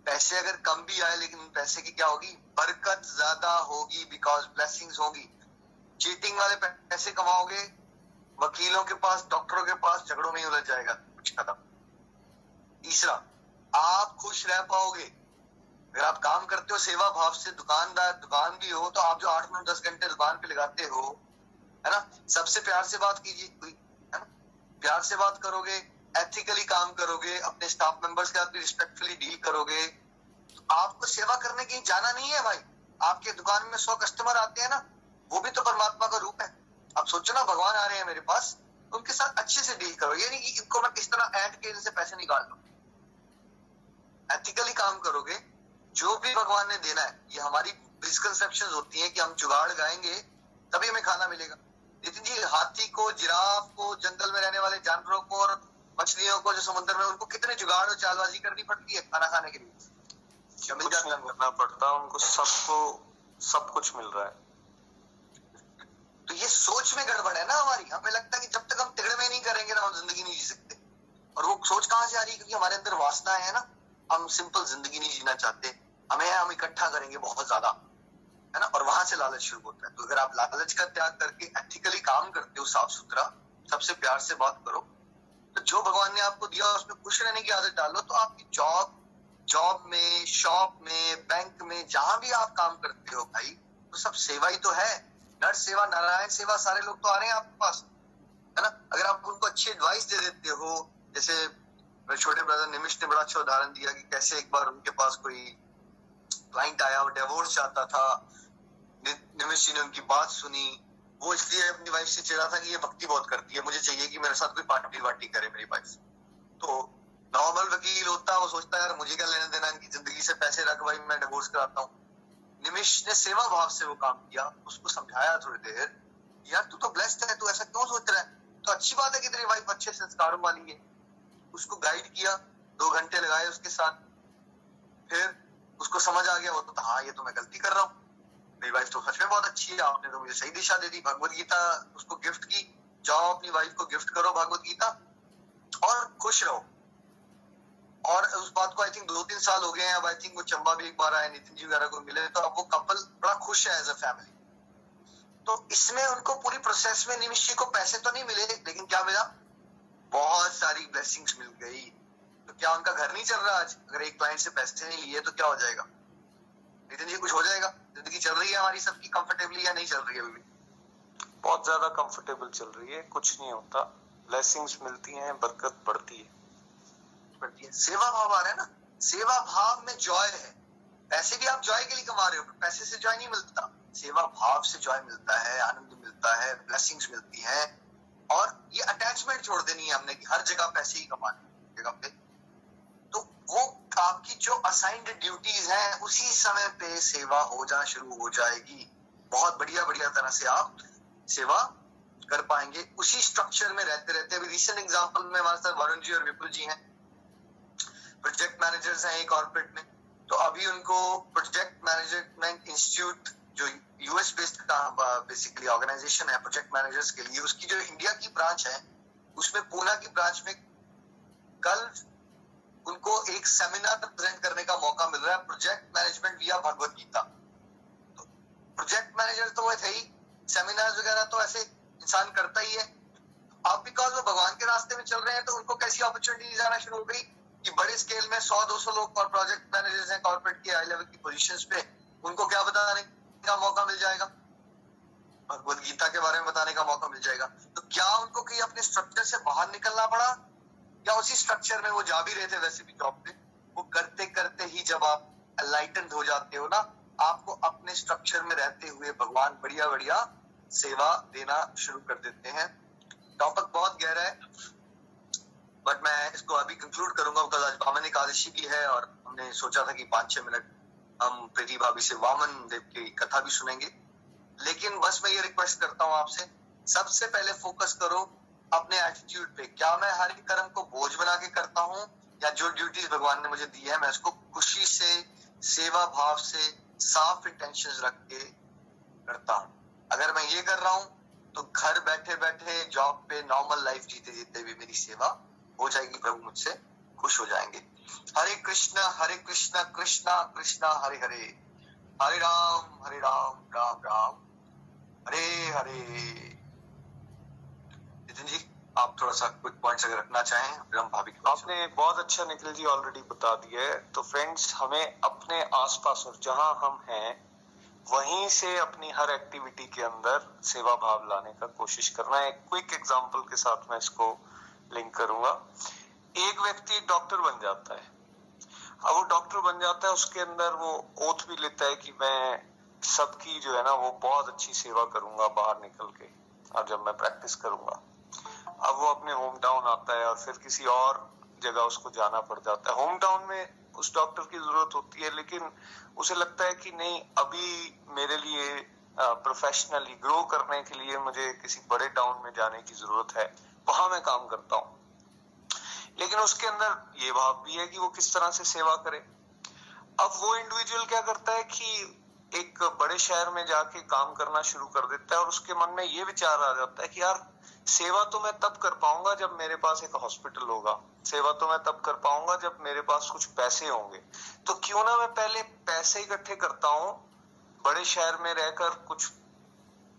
पैसे अगर कम भी आए, लेकिन पैसे की क्या होगी? बरकत ज़्यादा होगी बिकॉज़ ब्लेसिंग्स होगी। चीटिंग वाले पैसे कमाओगे, वकीलों के पास डॉक्टरों के पास, झगड़ों में उलझ जाएगा, कुछ खत्म। तीसरा, आप खुश रह पाओगे। अगर आप काम करते हो, सेवा भाव से, दुकानदार, दुकान भी हो तो आप जो आठ नौ दस घंटे दुकान पे लगाते हो, है ना? सबसे प्यार से बात कीजिए है ना? प्यार से बात करोगे एथिकली काम करोगे, अपने स्टाफ मेंबर्स के साथ भी रिस्पेक्टफुली डील करोगे। आपको सेवा करने कहीं जाना नहीं है भाई। आपके दुकान में सौ कस्टमर आते हैं ना, वो भी तो परमात्मा का रूप है। अब सोचो ना, भगवान आ रहे हैं मेरे पास, उनके साथ अच्छे से डील करो। ये नहीं कि इनको मैं किस तरह ऐड के इनसे पैसे निकाल लू? एथिकली काम करोगे, जो भी भगवान ने देना है। ये हमारी मिसकंसेप्शन होती है कि हम जुगाड़ गाएँगे, तभी हमें खाना मिलेगा। नितिन जी, हाथी को, जिराफ को, जंगल में रहने वाले जानवरों को और मछलियों को जो समुद्र में उनको कितने जुगाड़ और चालबाजी करनी पड़ती है खाना खाने के लिए? करना पड़ता उनको सबको सब कुछ मिल रहा है। तो ये सोच में गड़बड़ है ना हमारी। हमें लगता है कि जब तक हम तिगड़े में नहीं करेंगे ना हम ज़िंदगी नहीं जी सकते। और वो सोच कहाँ से आ रही है? क्योंकि हमारे अंदर वासना है ना। हम सिंपल ज़िंदगी नहीं जीना चाहते। हमें हम इकट्ठा करेंगे बहुत ज़्यादा। है ना? और वहाँ से लालच शुरू होता है। तो अगर आप लालच का त्याग करके एथिकली काम करते हो साफ़ सुथरा सबसे प्यार से बात करो जो भगवान ने आपको दिया, उसमें खुश रहने की आदत डालो तो आपकी जॉब जॉब में शॉप में बैंक में, जहाँ भी आप काम करते हो भाई तो सब सेवा ही तो है। नर्स सेवा, नारायण सेवा, सारे लोग तो आ रहे हैं आपके पास, है ना? अगर आप उनको अच्छी एडवाइस दे देते हो, जैसे छोटे ब्रदर निमिश ने बड़ा अच्छा उदाहरण दिया कि कैसे एक बार उनके पास कोई क्लाइंट आया, वो डिवोर्स चाहता था। निमिश जी ने उनकी बात सुनी वो इसलिए अपनी वाइफ से चिड़ा था कि ये भक्ति बहुत करती है, मुझे चाहिए कि मेरे साथ कोई पार्टी वार्टी करे मेरी वाइफ तो नॉर्मल वकील होता है वो सोचता है यार, मुझे क्या लेना देना, इनकी ज़िंदगी से पैसे रख भाई, मैं डिवोर्स कराता हूँ। निमिष ने सेवा भाव से वो काम किया, उसको समझाया थोड़ी देर, यार, तू तो ब्लेस्ड है, तू ऐसा क्यों सोच रहा है? तो अच्छी बात है कि तेरी वाइफ अच्छे संस्कारों वाली है। उसको गाइड किया, दो घंटे लगाए उसके साथ, फिर उसको समझ आ गया, वो तो हाँ ये तो मैं गलती कर रहा हूँ। मेरी वाइफ तो सच में बहुत अच्छी है। आपने तो मुझे सही दिशा दे दी, भगवत गीता, उसको गिफ्ट की। जाओ अपनी वाइफ को गिफ्ट करो भगवत गीता और खुश रहो। और उस बात को आई थिंक दो तीन साल हो गए हैं। अब आई थिंक वो चंबा भी एक बार आए, नितिन जी वगैरह को मिले तो अब वो कपल बड़ा खुश है एज अ फैमिली तो इसमें उनको पूरी प्रोसेस में निमिश को पैसे तो नहीं मिले, लेकिन क्या मिला? बहुत सारी ब्लेसिंग्स मिल गई। तो क्या उनका घर नहीं चल रहा आज? अगर एक क्लाइंट से पैसे नहीं लिए तो क्या हो जाएगा? नितिन जी, कुछ हो जाएगा? ज़िंदगी चल रही है हमारी सबकी कंफर्टेबली या नहीं चल रही है अभी बहुत ज़्यादा कंफर्टेबल चल रही है कुछ नहीं होता। ब्लेसिंग्स मिलती हैं बरकत बढ़ती है। बढ़ती है। सेवा भाव आ रहा है ना? सेवा भाव में जॉय है। पैसे भी आप जॉय के लिए कमा रहे हो पैसे से जॉय नहीं मिलता। सेवा भाव से जॉय मिलता है आनंद मिलता है ब्लेसिंग्स मिलती है। और ये अटैचमेंट छोड़ देनी है हमने कि हर जगह पैसे ही कमाने जगह पे वो आपकी जो असाइंड ड्यूटीज़ हैं, उसी समय पे सेवा हो जा शुरू हो जाएगी। बहुत बढ़िया बढ़िया तरह से आप सेवा कर पाएँगे। उसी स्ट्रक्चर में रहते रहते, अभी रिसेंट एग्जांपल में हमारे साथ वरुण जी और विपुल जी हैं। प्रोजेक्ट मैनेजर्स हैं एक कॉर्पोरेट में। तो अभी उनको प्रोजेक्ट मैनेजमेंट इंस्टीट्यूट जो यूएस बेस्ड का बेसिकली ऑर्गेनाइजेशन है प्रोजेक्ट मैनेजर्स के लिए, उसकी जो इंडिया की ब्रांच है, उसमें पूना की ब्रांच में कल उनको एक सेमिनार प्रेजेंट करने का मौका मिल रहा है प्रोजेक्ट मैनेजमेंट विया भगवत गीता तो प्रोजेक्ट मैनेजर तो वैसे ही सेमिनार वगैरह तो ऐसे इंसान करता ही है। अब बिकॉज़ वो भगवान के रास्ते में चल रहे हैं तो उनको कैसी अपॉर्चुनिटीज़ आना शुरू हो गई कि बड़े स्केल में सौ, दो सौ लोग और प्रोजेक्ट मैनेजर्स हैं कॉर्पोरेट के हाई लेवल की पोजीशंस पे, उनको क्या बताने का मौका मिल जाएगा? भगवत गीता के बारे में बताने का मौका मिल जाएगा। तो क्या उनको कहीं अपने स्ट्रक्चर से बाहर निकलना पड़ा? या उसी स्ट्रक्चर में वो जा भी रहे थे वैसे भी जॉब पे, वो करते करते ही जब आप एलाइटेंड हो जाते हो ना, आपको अपने स्ट्रक्चर में रहते हुए भगवान बढ़िया बढ़िया सेवा देना शुरू कर देते हैं। टॉपिक बहुत गहरा है बट मैं इसको अभी कंक्लूड करूँगा बिकॉज़ आज वामन एकादशी भी है और हमने सोचा था कि पाँच छह मिनट हम प्रीति भाभी से वामन देव की कथा भी सुनेंगे। लेकिन बस मैं ये रिक्वेस्ट करता हूँ आपसे, सबसे पहले फोकस करो अपने एटीट्यूड पे। क्या मैं हर एक कर्म को बोझ बना के करता हूँ? या जो ड्यूटीज़ भगवान ने मुझे दी है, मैं उसको खुशी से, सेवा भाव से, साफ़ इंटेंशन रख के करता हूँ। अगर मैं ये कर रहा हूँ तो घर बैठे बैठे जॉब पे नॉर्मल लाइफ जीते जीते भी मेरी सेवा हो जाएगी, प्रभु मुझसे खुश हो जाएँगे। हरे कृष्णा हरे कृष्णा कृष्णा कृष्णा, हरे हरे। हरे राम हरे राम राम राम। हरे हरे। नितिन जी, आप थोड़ा सा क्विक पॉइंट्स अगर रखना चाहें फिर भाभी आपने बहुत अच्छा निखिल जी ऑलरेडी बता दिया है। तो फ्रेंड्स हमें अपने आसपास और जहाँ हम हैं, वहीं से अपनी हर एक्टिविटी के अंदर सेवा भाव लाने का कोशिश करना है। क्विक एग्जांपल के साथ मैं इसको लिंक करूँगा। एक व्यक्ति डॉक्टर बन जाता है। अब वो डॉक्टर बन जाता है, उसके अंदर वो ओथ भी लेता है कि मैं सबकी जो है ना, वो बहुत अच्छी सेवा करूँगा बाहर निकल के, और जब मैं प्रैक्टिस करूँगा। अब वो अपने होम टाउन आता है और फिर किसी और जगह उसको जाना पड़ जाता है। होम टाउन में उस डॉक्टर की ज़रूरत होती है, लेकिन उसे लगता है कि नहीं, अभी मेरे लिए प्रोफेशनली ग्रो करने के लिए मुझे किसी बड़े टाउन में जाने की ज़रूरत है। वहाँ मैं काम करता हूँ। लेकिन उसके अंदर ये भाव भी है कि वो किस तरह से सेवा करे। अब वो इंडिविजुअल क्या करता है कि एक बड़े शहर में जाके काम करना शुरू कर देता है और उसके मन में ये विचार आ जाता है कि यार सेवा तो मैं तब कर पाऊँगा जब मेरे पास एक हॉस्पिटल होगा। सेवा तो मैं तब कर पाऊँगा जब मेरे पास कुछ पैसे होंगे। तो क्यों ना मैं पहले पैसे इकट्ठे करता हूँ, बड़े शहर में रहकर कुछ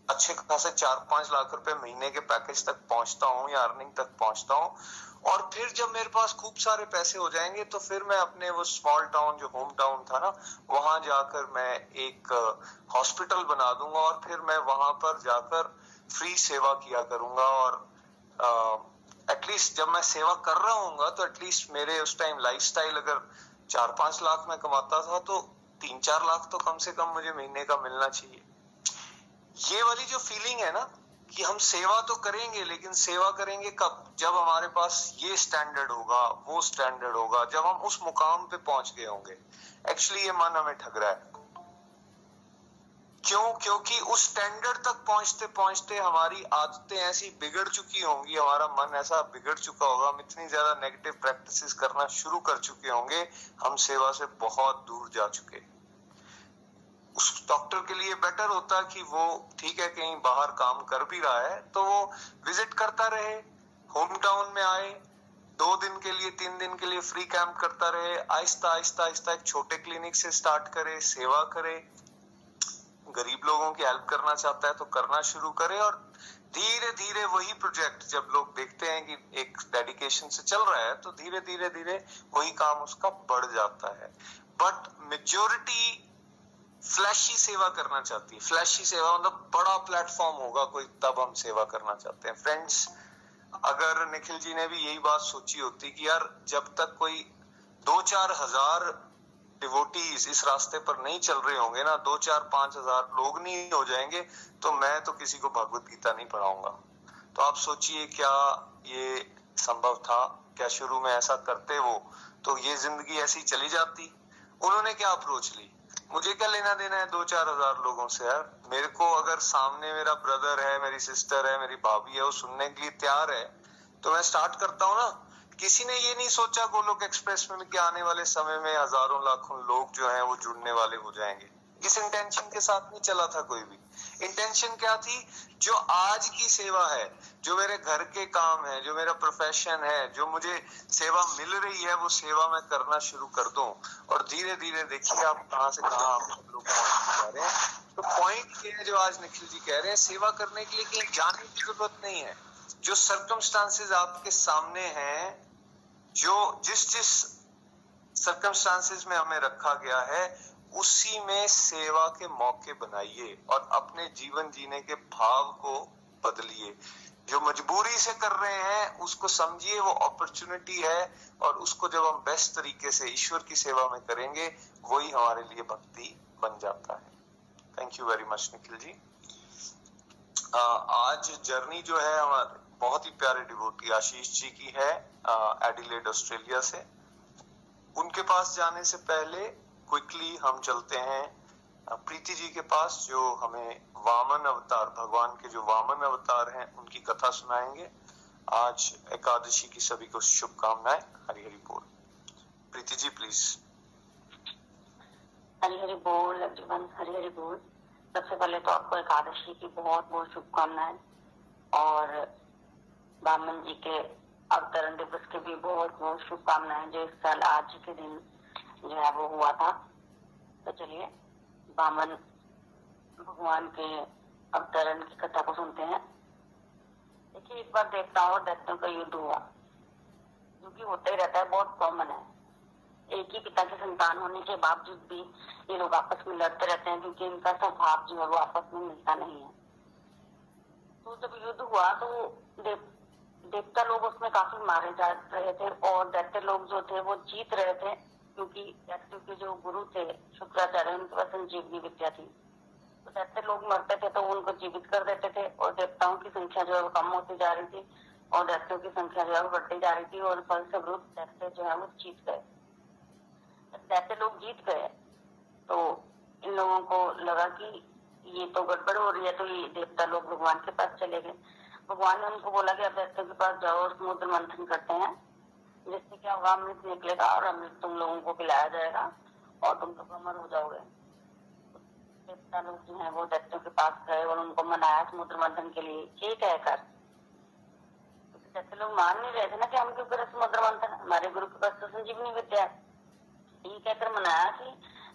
अच्छे खासे चार पाँच लाख रुपए महीने के पैकेज तक पहुँचता हूँ या अर्निंग तक पहुँचता हूँ, और फिर जब मेरे पास खूब सारे पैसे हो जाएँगे तो फिर मैं अपने वो स्मॉल टाउन जो होम टाउन था ना, वहाँ जाकर मैं एक हॉस्पिटल बना दूँगा और फिर मैं वहाँ पर जाकर फ्री सेवा किया करूँगा और एटलीस्ट जब मैं सेवा कर रहा हूँ तो एटलीस्ट मेरे उस टाइम लाइफस्टाइल अगर चार पाँच लाख में कमाता था तो तीन चार लाख तो कम से कम मुझे महीने का मिलना चाहिए। ये वाली जो फीलिंग है ना, कि हम सेवा तो करेंगे, लेकिन सेवा करेंगे कब? जब हमारे पास ये स्टैंडर्ड होगा, वो स्टैंडर्ड होगा, जब हम उस मुकाम पे पहुँच गए होंगे। एक्चुअली ये मन हमें ठग रहा है। क्यों? क्योंकि उस स्टैंडर्ड तक पहुँचते पहुँचते हमारी आदतें ऐसी बिगड़ चुकी होंगी, हमारा मन ऐसा बिगड़ चुका होगा, हम इतनी ज़्यादा नेगेटिव प्रैक्टिसेस करना शुरू कर चुके होंगे, हम सेवा से बहुत दूर जा चुके उस डॉक्टर के लिए बेटर होता कि वो ठीक है, कहीं बाहर काम कर भी रहा है तो वो विज़िट करता रहे होम टाउन में आए, दो दिन के लिए, तीन दिन के लिए फ्री कैंप करता रहे आहिस्ता आहिस्ता आहिस्ता एक छोटे क्लिनिक से स्टार्ट करे, सेवा करे। गरीब लोगों की हेल्प करना चाहता है तो करना शुरू करे और धीरे धीरे वही प्रोजेक्ट जब लोग देखते हैं कि एक डेडिकेशन से चल रहा है तो धीरे धीरे धीरे वही काम उसका बढ़ जाता है। बट मेजोरिटी फ्लैशी सेवा करना चाहती है। फ्लैशी सेवा मतलब बड़ा प्लेटफॉर्म होगा कोई, तब हम सेवा करना चाहते हैं। फ्रेंड्स अगर निखिल जी ने भी यही बात सोची होती कि यार जब तक कोई दो चार हज़ार डिवोटीज इस रास्ते पर नहीं चल रहे होंगे ना, दो, चार, पाँच हज़ार लोग नहीं हो जाएँगे तो मैं तो किसी को भगवत गीता नहीं पढ़ाऊँगा। तो आप सोचिए क्या ये संभव था, क्या शुरू में ऐसा करते वो तो ये ज़िंदगी ऐसी चली जाती। उन्होंने क्या अप्रोच ली? मुझे क्या लेना देना है दो, चार हज़ार लोगों से, यार? मेरे को अगर सामने मेरा ब्रदर है, मेरी सिस्टर है, मेरी भाभी है, वो सुनने के लिए तैयार है तो मैं स्टार्ट करता हूँ ना। किसी ने ये नहीं सोचा गोलोक एक्सप्रेस में कि आने वाले समय में हज़ारों लाखों लोग जो हैं वो जुड़ने वाले हो जाएँगे। इस इंटेंशन के साथ नहीं चला था कोई भी। इंटेंशन क्या थी? जो आज की सेवा है, जो मेरे घर के काम है, जो मेरा प्रोफेशन है, जो मुझे सेवा मिल रही है, वो सेवा मैं करना शुरू कर दूँ। और धीरे धीरे देखिए आप कहाँ से कहा आप लोग जा रहे हैं। तो पॉइंट ये है जो आज निखिल जी कह रहे हैं, सेवा करने के लिए कहीं जाने की ज़रूरत नहीं है। जो सर्कमस्टांसेस आपके सामने हैं जो जिस जिस सर्कमस्टांसेस में हमें रखा गया है, उसी में सेवा के मौके बनाइए और अपने जीवन जीने के भाव को बदलिए। जो मजबूरी से कर रहे हैं, उसको समझिए, वो अपॉर्चुनिटी है और उसको जब हम बेस्ट तरीके से, ईश्वर की सेवा में करेंगे, वही हमारे लिए भक्ति बन जाता है। Thank you very much Nikhil ji. आज जर्नी जो है हमारे बहुत ही प्यारे डिवोटी आशीष जी की है एडिलेड ऑस्ट्रेलिया से। उनके पास जाने से पहले क्विकली हम चलते हैं प्रीति जी के पास, जो हमें वामन अवतार, भगवान के जो वामन अवतार हैं, उनकी कथा सुनाएँगे। आज एकादशी की सभी को शुभकामनाएँ। हरि हरि बोल। प्रीति जी प्लीज़ हरि हरि बोल एवरीवन हरि हरि बोल। सबसे पहले तो आपको एकादशी की बहुत बहुत शुभकामनाएँ। और बामन जी के अवतरण दिवस की भी बहुत बहुत शुभकामनाएँ जो इस साल आज के दिन जो है वो हुआ था। तो चलिए, बामन भगवान के अवतरण की कथा को सुनते हैं। देखिए, एक बार देवताओं और दैत्यों का युद्ध हुआ। जो कि होता ही रहता है, बहुत कॉमन है। एक ही पिता की संतान होने के बावजूद भी ये लोग आपस में लड़ते रहते हैं क्योंकि इनका स्वभाव जो है वो आपस में मिलता नहीं है। तो जब युद्ध हुआ तो देवता लोग उसमें काफ़ी मारे जा रहे थे और दैत्य लोग जो थे वो जीत रहे थे, क्योंकि दैत्यों के जो गुरु थे, शुक्राचार्य, उनके पास संजीवनी विद्या थी। तो दैत्य लोग मरते थे तो उनको जीवित कर देते थे और देवताओं की संख्या जो है वो कम होती जा रही थी और दैत्यों की संख्या जो है वो बढ़ती जा रही थी और फल स्वरूप दैत्य जो है वो जीत गए। दैत्य लोग जीत गए तो इन लोगों को लगा कि ये तो गड़बड़ हो रही है तो ये देवता लोग भगवान के पास चले गए। भगवान ने उनको बोला कि अब दैत्यों के पास जाओ और समुद्र मंथन करते हैं। जिससे क्या होगा, अमृत निकलेगा और अमृत तुम लोगों को पिलाया जाएगा और तुम लोग अमर हो जाओगे। देवता लोग जो है वो दैत्यों के पास गए और उनको मनाया समुद्र मंथन के लिए, ये कहकर। दैत्य लोग मान नहीं रहे थे ना कि हम क्यों करें समुद्र मंथन? हमारे गुरु के पास तो संजीवनी विद्या ये कहकर मनाया कि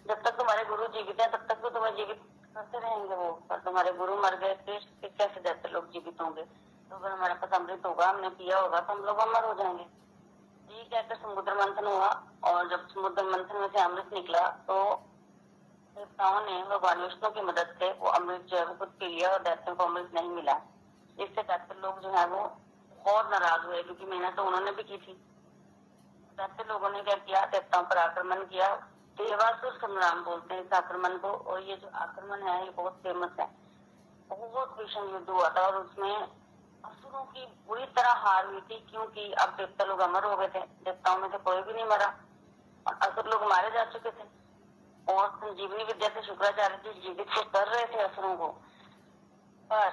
जब तक तुम्हारे गुरु जीवित है, तब तक तो तुम्हें जीवित करते रहेंगे वो। पर तुम्हारे गुरु मर गए फिर कैसे दैत्य लोग जीवित होंगे? तो अगर हमारे पास अमृत होगा, हमने पिया होगा तो हम लोग अमर हो जाएँगे। ये कहकर समुद्र मंथन हुआ? और जब समुद्र मंथन में से अमृत निकला तो देवताओं ने, भगवान विष्णु की मदद से वो अमृत जो है, वो खुद पी लिया और दैत्यों को अमृत नहीं मिला। इससे दैत्य लोग जो है वो और नाराज़ हुए, क्योंकि मेहनत तो उन्होंने भी की थी। दैत्य लोगों ने क्या किया? देवताओं पर आक्रमण किया देवासुर संग्राम बोलते हैं इस आक्रमण को, और ये जो आक्रमण है, ये बहुत फ़ेमस है। बहुत भीषण युद्ध हुआ था, और उसमें असुरों की बुरी तरह हार हुई थी, क्योंकि अब देवता लोग अमर हो गए थे, देवताओं में से कोई भी नहीं मरा, और असुर लोग मारे जा चुके थे। और संजीवनी विद्या से शुक्राचार्य जी जीवित तो कर रहे थे असुरों को, पर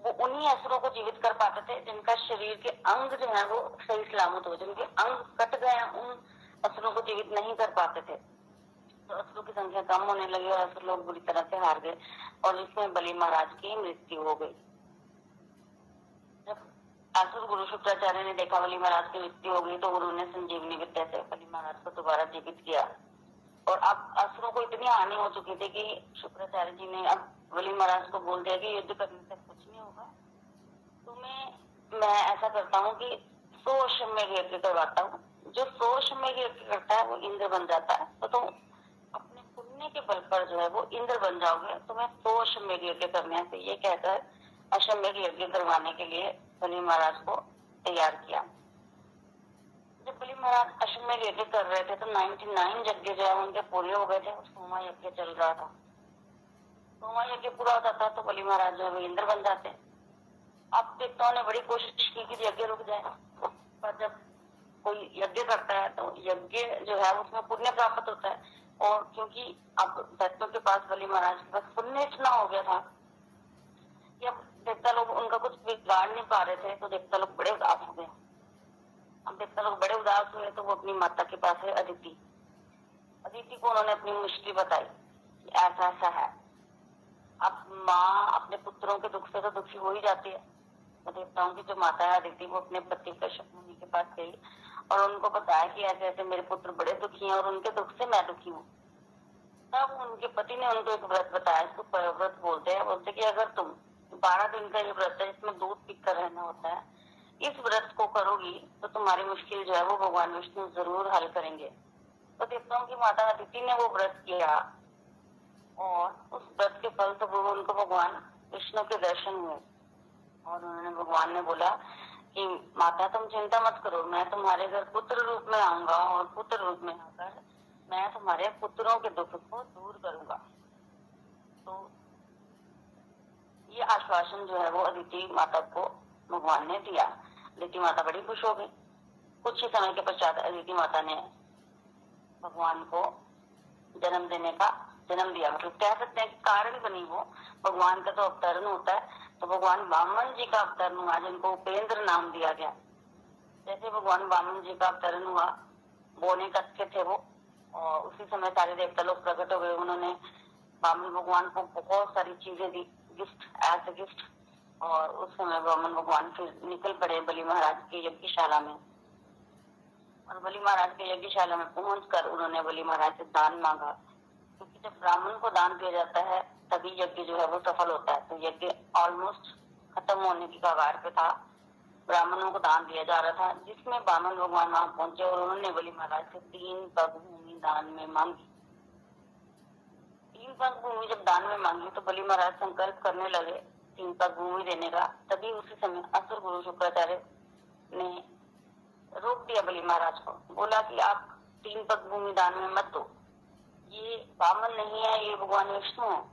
वो उन्हीं असुरों को जीवित कर पाते थे, जिनका शरीर के अंग जो है, वो सही सलामत हो, जिनके अंग कट गए उन असुरों को जीवित नहीं कर पाते थे। असुरों की संख्या कम होने लगी और असुर लोग बुरी तरह से हार गए और इसमें बलि महाराज की मृत्यु हो गई। जब असुर गुरु शुक्राचार्य ने देखा बलि महाराज की मृत्यु हो गई तो गुरु ने संजीवनी विद्या से बलि महाराज को दोबारा जीवित किया। और अब असुरों को इतनी हानि हो चुकी थी कि शुक्राचार्य जी ने अब बलि महाराज को बोल दिया कि युद्ध करने से कुछ नहीं होगा। तो मैं मैं ऐसा करता हूँ कि सौ अश्वमेघ यज्ञ करवाता हूँ। जो सौ अश्वमेघ यज्ञ करता है, वो इंद्र बन जाता है तो तुम पुण्य के बल पर जो है वो इंद्र बन जाओगे। तुम्हें सौ अश्वमेघ यज्ञ करने से ये कहकर अश्वमेघ यज्ञ करवाने के लिए बलि महाराज को तैयार किया। जब बलि महाराज अश्वमेघ यज्ञ कर रहे थे तो 99 यज्ञ जो है, उनके पूरे हो गए थे सोमा यज्ञ चल रहा था। सोमा यज्ञ पूरा होता था तो बलि महाराज जो है इंद्र बन जाते। अब देवताओं ने बड़ी कोशिश की कि यज्ञ रुक जाए। पर जब कोई यज्ञ करता है तो यज्ञ जो है, उसमें पुण्य प्राप्त होता है। और क्योंकि अब दत्तों के पास बलि महाराज के पास पुण्य इतना हो गया था कि अब देवता लोग उनका कुछ बिगाड़ नहीं पा रहे थे तो देवता लोग बड़े उदास हो गए। अब देवता लोग बड़े उदास हुए तो वो अपनी माता के पास है, अदिति। अदिति को उन्होंने अपनी मुश्किल बताई कि ऐसा ऐसा है। अब माँ अपने पुत्रों के दुख से तो दुखी हो ही जाती है। तो देवताओं की जो माता है, अदिति, वो अपने पति कश्यप मुनि के पास गई। और उनको बताया कि ऐसे ऐसे मेरे पुत्र बड़े दुखी हैं और उनके दुख से मैं दुखी हूँ। तब उनके पति ने उनको एक व्रत बताया, इसको व्रत बोलते हैं। बोलते कि अगर तुम बारह दिन का ये व्रत है, इसमें दूध पीकर रहना होता है, इस व्रत को करोगी तो तुम्हारी मुश्किल जो है वो भगवान विष्णु ज़रूर हल करेंगे। तो देवताओं की माता अदिति ने वो व्रत किया और उस व्रत के फल से उनको भगवान विष्णु के दर्शन हुए और उन्होंने भगवान ने बोला कि माता तुम चिंता मत करो, मैं तुम्हारे घर पुत्र रूप में आऊँगा और पुत्र रूप में आकर मैं तुम्हारे पुत्रों के दुख को दूर करूँगा। तो ये आश्वासन जो है वो अदिति माता को भगवान ने दिया। अदिति माता बड़ी खुश हो गई। कुछ ही समय के पश्चात अदिति माता ने भगवान को जन्म देने का जन्म दिया। मतलब कह सकते हैं कि कारण बनी वो। भगवान का तो अवतरण होता है। तो भगवान वामन जी का अवतरण हुआ, जिनको उपेंद्र नाम दिया गया। जैसे भगवान वामन जी का अवतरण हुआ, बोने कच्चे थे वो, और उसी समय सारे देवता लोग प्रकट हो गए। उन्होंने वामन भगवान को बहुत सारी चीज़ें दी, गिफ्ट एज ए गिफ्ट और उस समय वामन भगवान फिर निकल पड़े बलि महाराज की यज्ञशाला में। और बलि महाराज के यज्ञशाला में पहुंचकर उन्होंने बलि महाराज से दान मांगा। क्योंकि जब ब्राह्मण को दान दिया जाता है, तभी यज्ञ जो है वो सफल होता है। तो यज्ञ ऑलमोस्ट खत्म होने की कगार पे था। ब्राह्मणों को दान दिया जा रहा था, जिसमें ब्राह्मण भगवान वहाँ पहुँचे और उन्होंने बलि महाराज से तीन पग भूमि दान में मांगी। तीन पग भूमि जब दान में मांगी तो बलि महाराज संकल्प करने लगे, तीन पग भूमि देने का। तभी उसी समय असुर गुरु शुक्राचार्य ने रोक दिया बलि महाराज को। बोला कि आप तीन पग भूमि दान में मत दो। ये बामन नहीं है, ये भगवान विष्णु है।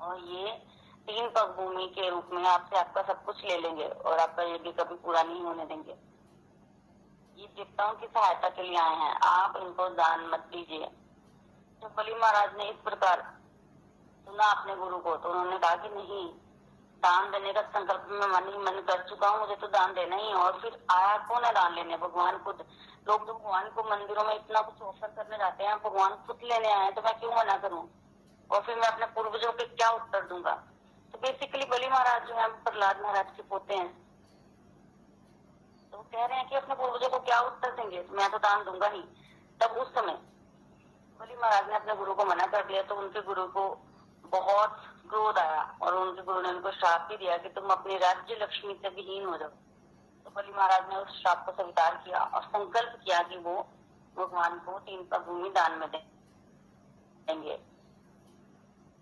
और ये तीन पग भूमि के रूप में आपसे आपका सब कुछ ले लेंगे और आपका ये भी कभी पूरा नहीं होने देंगे। ये देवताओं की सहायता के लिए आए हैं। आप इनको दान मत दीजिए। तो बलि महाराज ने इस प्रकार सुना अपने गुरु को तो उन्होंने कहा कि नहीं दान देने का संकल्प में मन ही मन कर चुका हूँ, मुझे तो दान देना ही और फिर आया, कौन है दान लेने? भगवान खुद। लोग तो भगवान को मंदिरों में इतना कुछ ऑफ़र करने जाते हैं, भगवान खुद लेने आए तो मैं क्यों मना करूँ? और फिर मैं अपने पूर्वजों के क्या उत्तर दूँगा? तो बेसिकली बलि महाराज जो है, प्रहलाद महाराज के पोते हैं। तो कह रहे हैं कि अपने पूर्वजों को क्या उत्तर देंगे? तो मैं तो दान दूँगा ही। तब उस समय बलि महाराज ने अपने गुरु को मना कर दिया तो उनके गुरु को बहुत क्रोध आया और उनके गुरु ने उनको श्राप भी दिया कि तुम अपनी राज्य लक्ष्मी से विहीन हो जाओ। तो बलि महाराज ने उस श्राप को स्वीकार किया और संकल्प किया कि वो भगवान को तीन का भूमि दान में देंगे।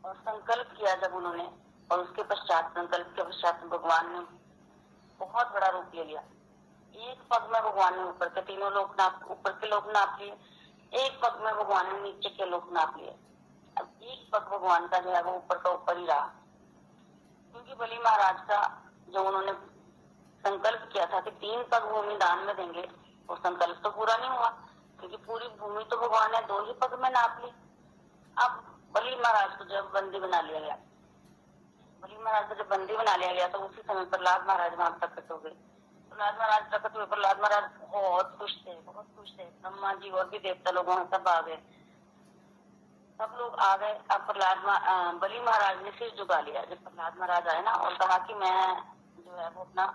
और संकल्प किया जब उन्होंने और उसके पश्चात संकल्प के पश्चात भगवान ने बहुत बड़ा रूप ले लिया। एक पग में भगवान ने ऊपर के तीनों लोग नाप ऊपर के लोग नाप लिए, एक पग में भगवान ने नीचे के लोग नाप लिए। एक पग भगवान का जो है वो ऊपर का ऊपर ही रहा। क्योंकि बलि महाराज का जो उन्होंने संकल्प किया था कि तीन पग भूमि दान में देंगे, वो संकल्प तो पूरा नहीं हुआ, क्योंकि पूरी भूमि तो भगवान ने दो ही पग में नाप ली। अब बलि महाराज को जब बंदी बना लिया गया, बलि महाराज को जब बंदी बना लिया गया तो उसी समय प्रहलाद महाराज वहाँ प्रकट हो गए। प्रहलाद महाराज प्रकट हुए, प्रहलाद महाराज बहुत खुश थे, बहुत खुश थे। ब्रह्मा जी और भी देवता लोग वहाँ सब आ गए। सब लोग आ गए। अब प्रहलाद बलि महाराज ने सिर झुका लिया। जब प्रहलाद महाराज आए ना और कहा कि मैं जो है वो अपना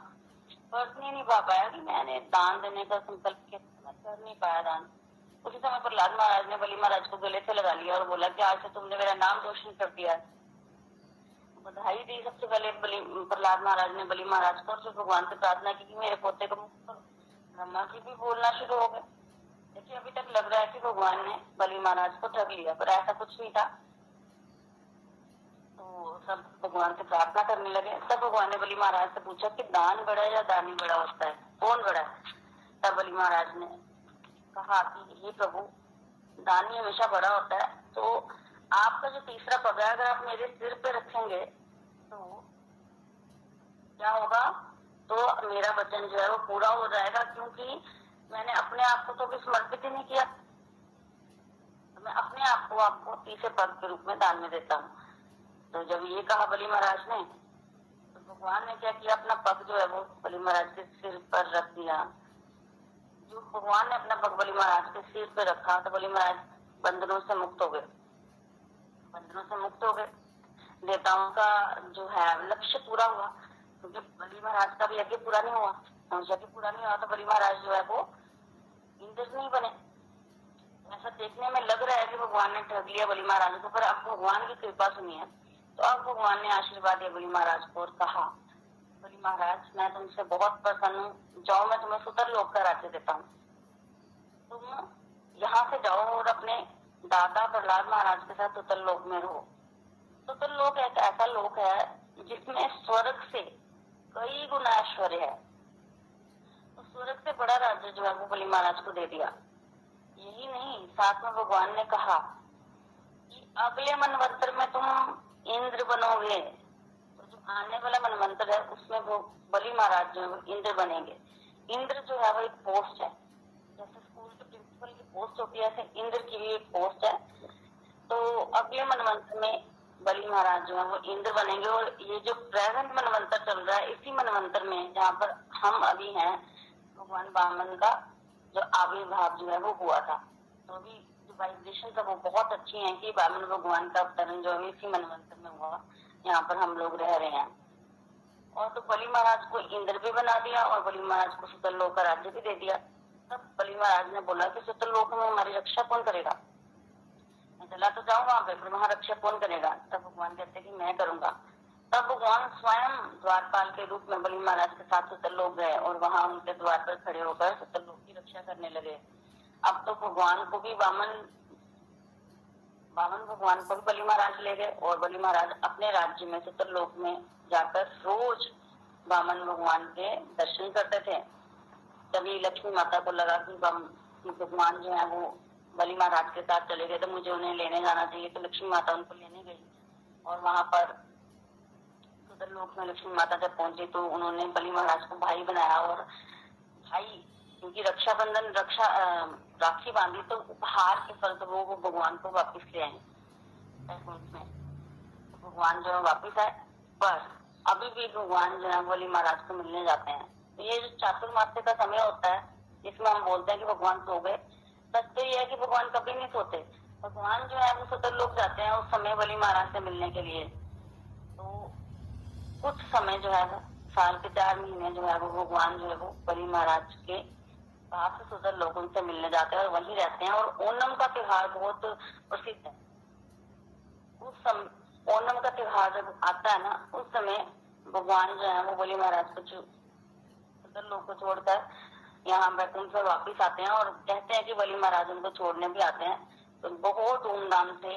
फ़र्ज़ नहीं निभा पाया कि मैंने दान देने का संकल्प किया। मैं कर नहीं पाया दान। उसी समय प्रहलाद महाराज ने बलि महाराज को गले से लगा लिया और बोला कि आज से तुमने मेरा नाम रोशन कर दिया बधाई दी सबसे पहले बलि, प्रहलाद महाराज ने बलि महाराज को और फिर भगवान से प्रार्थना की कि मेरे पोते को मुक्त ब्रह्मा जी भी बोलना शुरू हो गए। देखिए, अभी तक लग रहा है कि भगवान ने बलि महाराज को ठग लिया, पर ऐसा कुछ नहीं था। तो सब भगवान से प्रार्थना करने लगे। तब भगवान ने बलि महाराज से पूछा कि दान बड़ा है या दानी बड़ा होता है? कौन बड़ा है? तब बलि महाराज ने कहा कि ये प्रभु, दानी हमेशा बड़ा होता है। तो आपका जो तीसरा पग है, अगर आप मेरे सिर पे रखेंगे तो क्या होगा? तो मेरा वचन जो है वो पूरा हो जाएगा, क्योंकि मैंने अपने आप को तो भी समर्पित ही नहीं किया। मैं अपने आप को आपको तीसरे पद के रूप में दान में देता हूँ। तो जब ये कहा बलि महाराज ने तो भगवान ने क्या किया? अपना पग जो है वो बलि महाराज के सिर पर रख दिया। जो भगवान ने अपना पग बलि महाराज के सिर पर रखा तो बलि महाराज बंधनों से मुक्त हो गए। बंधनों से मुक्त हो गए। देवताओं का जो है, लक्ष्य पूरा हुआ। क्योंकि बलि महाराज का भी यज्ञ पूरा नहीं हुआ। यज्ञ पूरा नहीं हुआ तो बलि महाराज जो है वो इंद्र नहीं बने। ऐसा देखने में लग रहा है कि भगवान ने ठग लिया बलि महाराज को, पर अब भगवान की कृपा सुनी है तो अब भगवान ने आशीर्वाद दिया बलि महाराज को और कहा, बलि महाराज, मैं तुमसे बहुत प्रसन्न हूँ। जाओ, मैं तुम्हें सुतर लोक का राज्य देता हूँ। तुम यहाँ से जाओ और अपने दादा प्रहलाद महाराज के साथ सुतल लोक में रहो। सुतल लोक एक ऐसा लोक है जिसमें स्वर्ग से कई गुना ऐश्वर्य है। तो स्वर्ग से बड़ा राज्य जो है वो बलि महाराज को दे दिया। यही नहीं, साथ में भगवान ने कहा कि अगले मनवंतर में तुम इंद्र बनोगे जो आने वाला मनवंतर है, उसमें वो बलि महाराज जो है वो इंद्र बनेंगे। इंद्र जो है वो एक पोस्ट है। जैसे स्कूल के प्रिंसिपल की पोस्ट होती है, ऐसे इंद्र की भी एक पोस्ट है। तो अगले मनवंतर में बलि महाराज जो है वो इंद्र बनेंगे और ये जो प्रेजेंट मनवंतर चल रहा है, इसी मनवंतर में जहाँ पर हम अभी हैं भगवान बामन का जो आविर्भाव जो है वो हुआ था। तो अभी जो वाइब्रेशन था वो बहुत अच्छी है कि बामन भगवान का अवतरण जो है इसी मनवंतर में हुआ। यहाँ पर हम लोग रह रहे हैं। और तो बलि महाराज को इंद्र भी बना दिया और बलि महाराज को सुतल लोक का राज्य भी दे दिया। तब बलि महाराज ने बोला कि सुतल लोक में हमारी रक्षा कौन करेगा? मैं चला तो जाऊँ वहाँ पर वहाँ रक्षा कौन करेगा? तब भगवान कहते कि मैं करूँगा। तब भगवान स्वयं द्वारपाल के रूप में बलि महाराज के साथ सुतल लोग गए और वहाँ उनके द्वार पर खड़े होकर सुतल लोग की रक्षा करने लगे। अब तो भगवान को भी वामन वामन भगवान को भी बलि महाराज ले गए और बलि महाराज अपने राज्य में सुतल लोक में जाकर रोज वामन भगवान के दर्शन करते थे। तभी लक्ष्मी माता को लगा कि भगवान जो है वो बलि महाराज के साथ चले गए तो मुझे उन्हें लेने जाना चाहिए तो लक्ष्मी माता उनको लेने गई। और वहाँ पर लोक में लक्ष्मी माता जब पहुँची तो उन्होंने बलि महाराज को भाई बनाया और भाई क्योंकि रक्षाबंधन रक्षा राखी बांधी तो उपहार के फल तो वो, वो भगवान को वापिस ले आए। तो भगवान जो है वापिस आए पर अभी भी भगवान जो है बलि महाराज को मिलने जाते हैं। तो ये जो चातुर्मास्य का समय होता है जिसमें हम बोलते हैं कि भगवान सो गए। सच तो ये है कि भगवान कभी नहीं सोते। भगवान जो है वो सतर लोग जाते हैं उस समय बलि महाराज से मिलने के लिए। कुछ समय जो है वो साल के चार महीने जो है वो भगवान जो है वो बलि महाराज के पास सुधर लोग उनसे मिलने जाते हैं और वहीं रहते हैं और ओनम का त्योहार बहुत प्रसिद्ध है। उस समय ओनम का त्योहार जब आता है ना, उस समय भगवान जो है वो बली महाराज को सुधर लोग को छोड़कर यहाँ बैकुंठ पर वापिस आते हैं और कहते हैं कि बली महाराज उनको छोड़ने भी आते हैं। तो बहुत धूमधाम से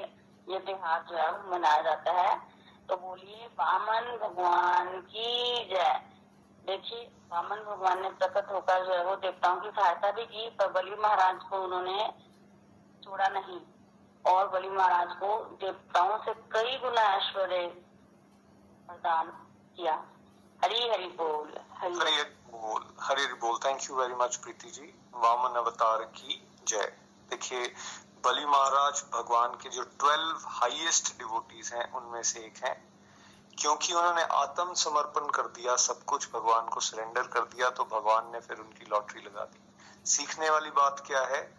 ये त्योहार जो है वो मनाया जाता है। तो बोलिए, वामन भगवान की जय। देखिए, वामन भगवान ने प्रकट होकर जो है वो देवताओं की सहायता भी की, पर बलि महाराज को उन्होंने छोड़ा नहीं। और बलि महाराज को देवताओं से कई गुना ऐश्वर्य प्रदान किया। हरी हरि बोल, हरी। बोल हरी बोल। Thank you very much Preeti ji. Vaman अवतार की जय। देखिए बलि महाराज भगवान के जो ट्वेल्व हाईएस्ट डिवोटीज हैं, उनमें से एक हैं। क्योंकि उन्होंने आत्म समर्पण कर दिया, सब कुछ भगवान को सरेंडर कर दिया तो भगवान ने फिर उनकी लॉटरी लगा दी। सीखने वाली बात क्या है?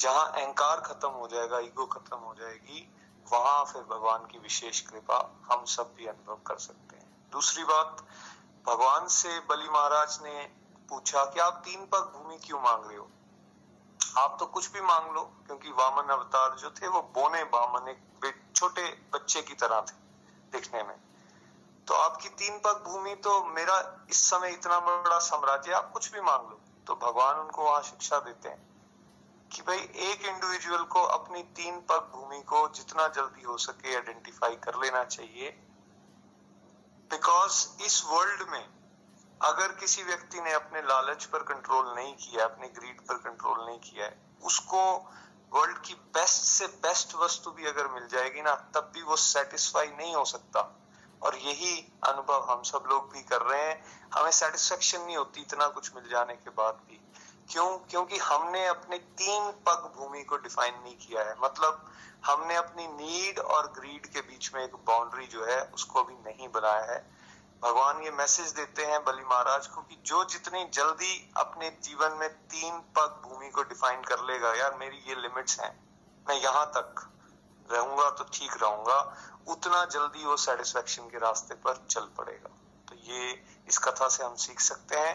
जहाँ अहंकार खत्म हो जाएगा ईगो खत्म हो जाएगी, वहाँ फिर भगवान की विशेष कृपा हम सब भी अनुभव कर सकते हैं। दूसरी बात, भगवान से बलि महाराज ने पूछा कि आप तीन पग भूमि क्यों मांग रहे हो? आप तो कुछ भी मांग लो, क्योंकि वामन अवतार जो थे, वो बोने बामन एक छोटे बच्चे की तरह थे दिखने में। तो आपकी तीन पग भूमि तो मेरा इस समय इतना बड़ा साम्राज्य, आप कुछ भी मांग लो। तो भगवान उनको वहाँ शिक्षा देते हैं कि भाई, एक इंडिविजुअल को अपनी तीन पग भूमि को जितना जल्दी हो सके आइडेंटिफाई कर लेना चाहिए। बिकॉज़ इस वर्ल्ड में अगर किसी व्यक्ति ने अपने लालच पर कंट्रोल नहीं किया, अपने ग्रीड पर कंट्रोल नहीं किया है, उसको वर्ल्ड की बेस्ट से बेस्ट वस्तु भी अगर मिल जाएगी ना, तब भी वो सेटिस्फाई नहीं हो सकता। और यही अनुभव हम सब लोग भी कर रहे हैं। हमें सेटिस्फेक्शन नहीं होती इतना कुछ मिल जाने के बाद भी। क्यों? क्योंकि हमने अपने तीन पग भूमि को डिफाइन नहीं किया है। मतलब हमने अपनी नीड और ग्रीड के बीच में एक बाउंड्री जो है, उसको अभी नहीं बनाया है। भगवान ये मैसेज देते हैं बलि महाराज को कि जो जितनी जल्दी अपने जीवन में तीन पग भूमि को डिफाइन कर लेगा, यार मेरी ये लिमिट्स हैं। मैं यहाँ तक रहूँगा तो ठीक रहूँगा। उतना जल्दी वो सेटिस्फेक्शन के रास्ते पर चल पड़ेगा। तो ये इस कथा से हम सीख सकते हैं।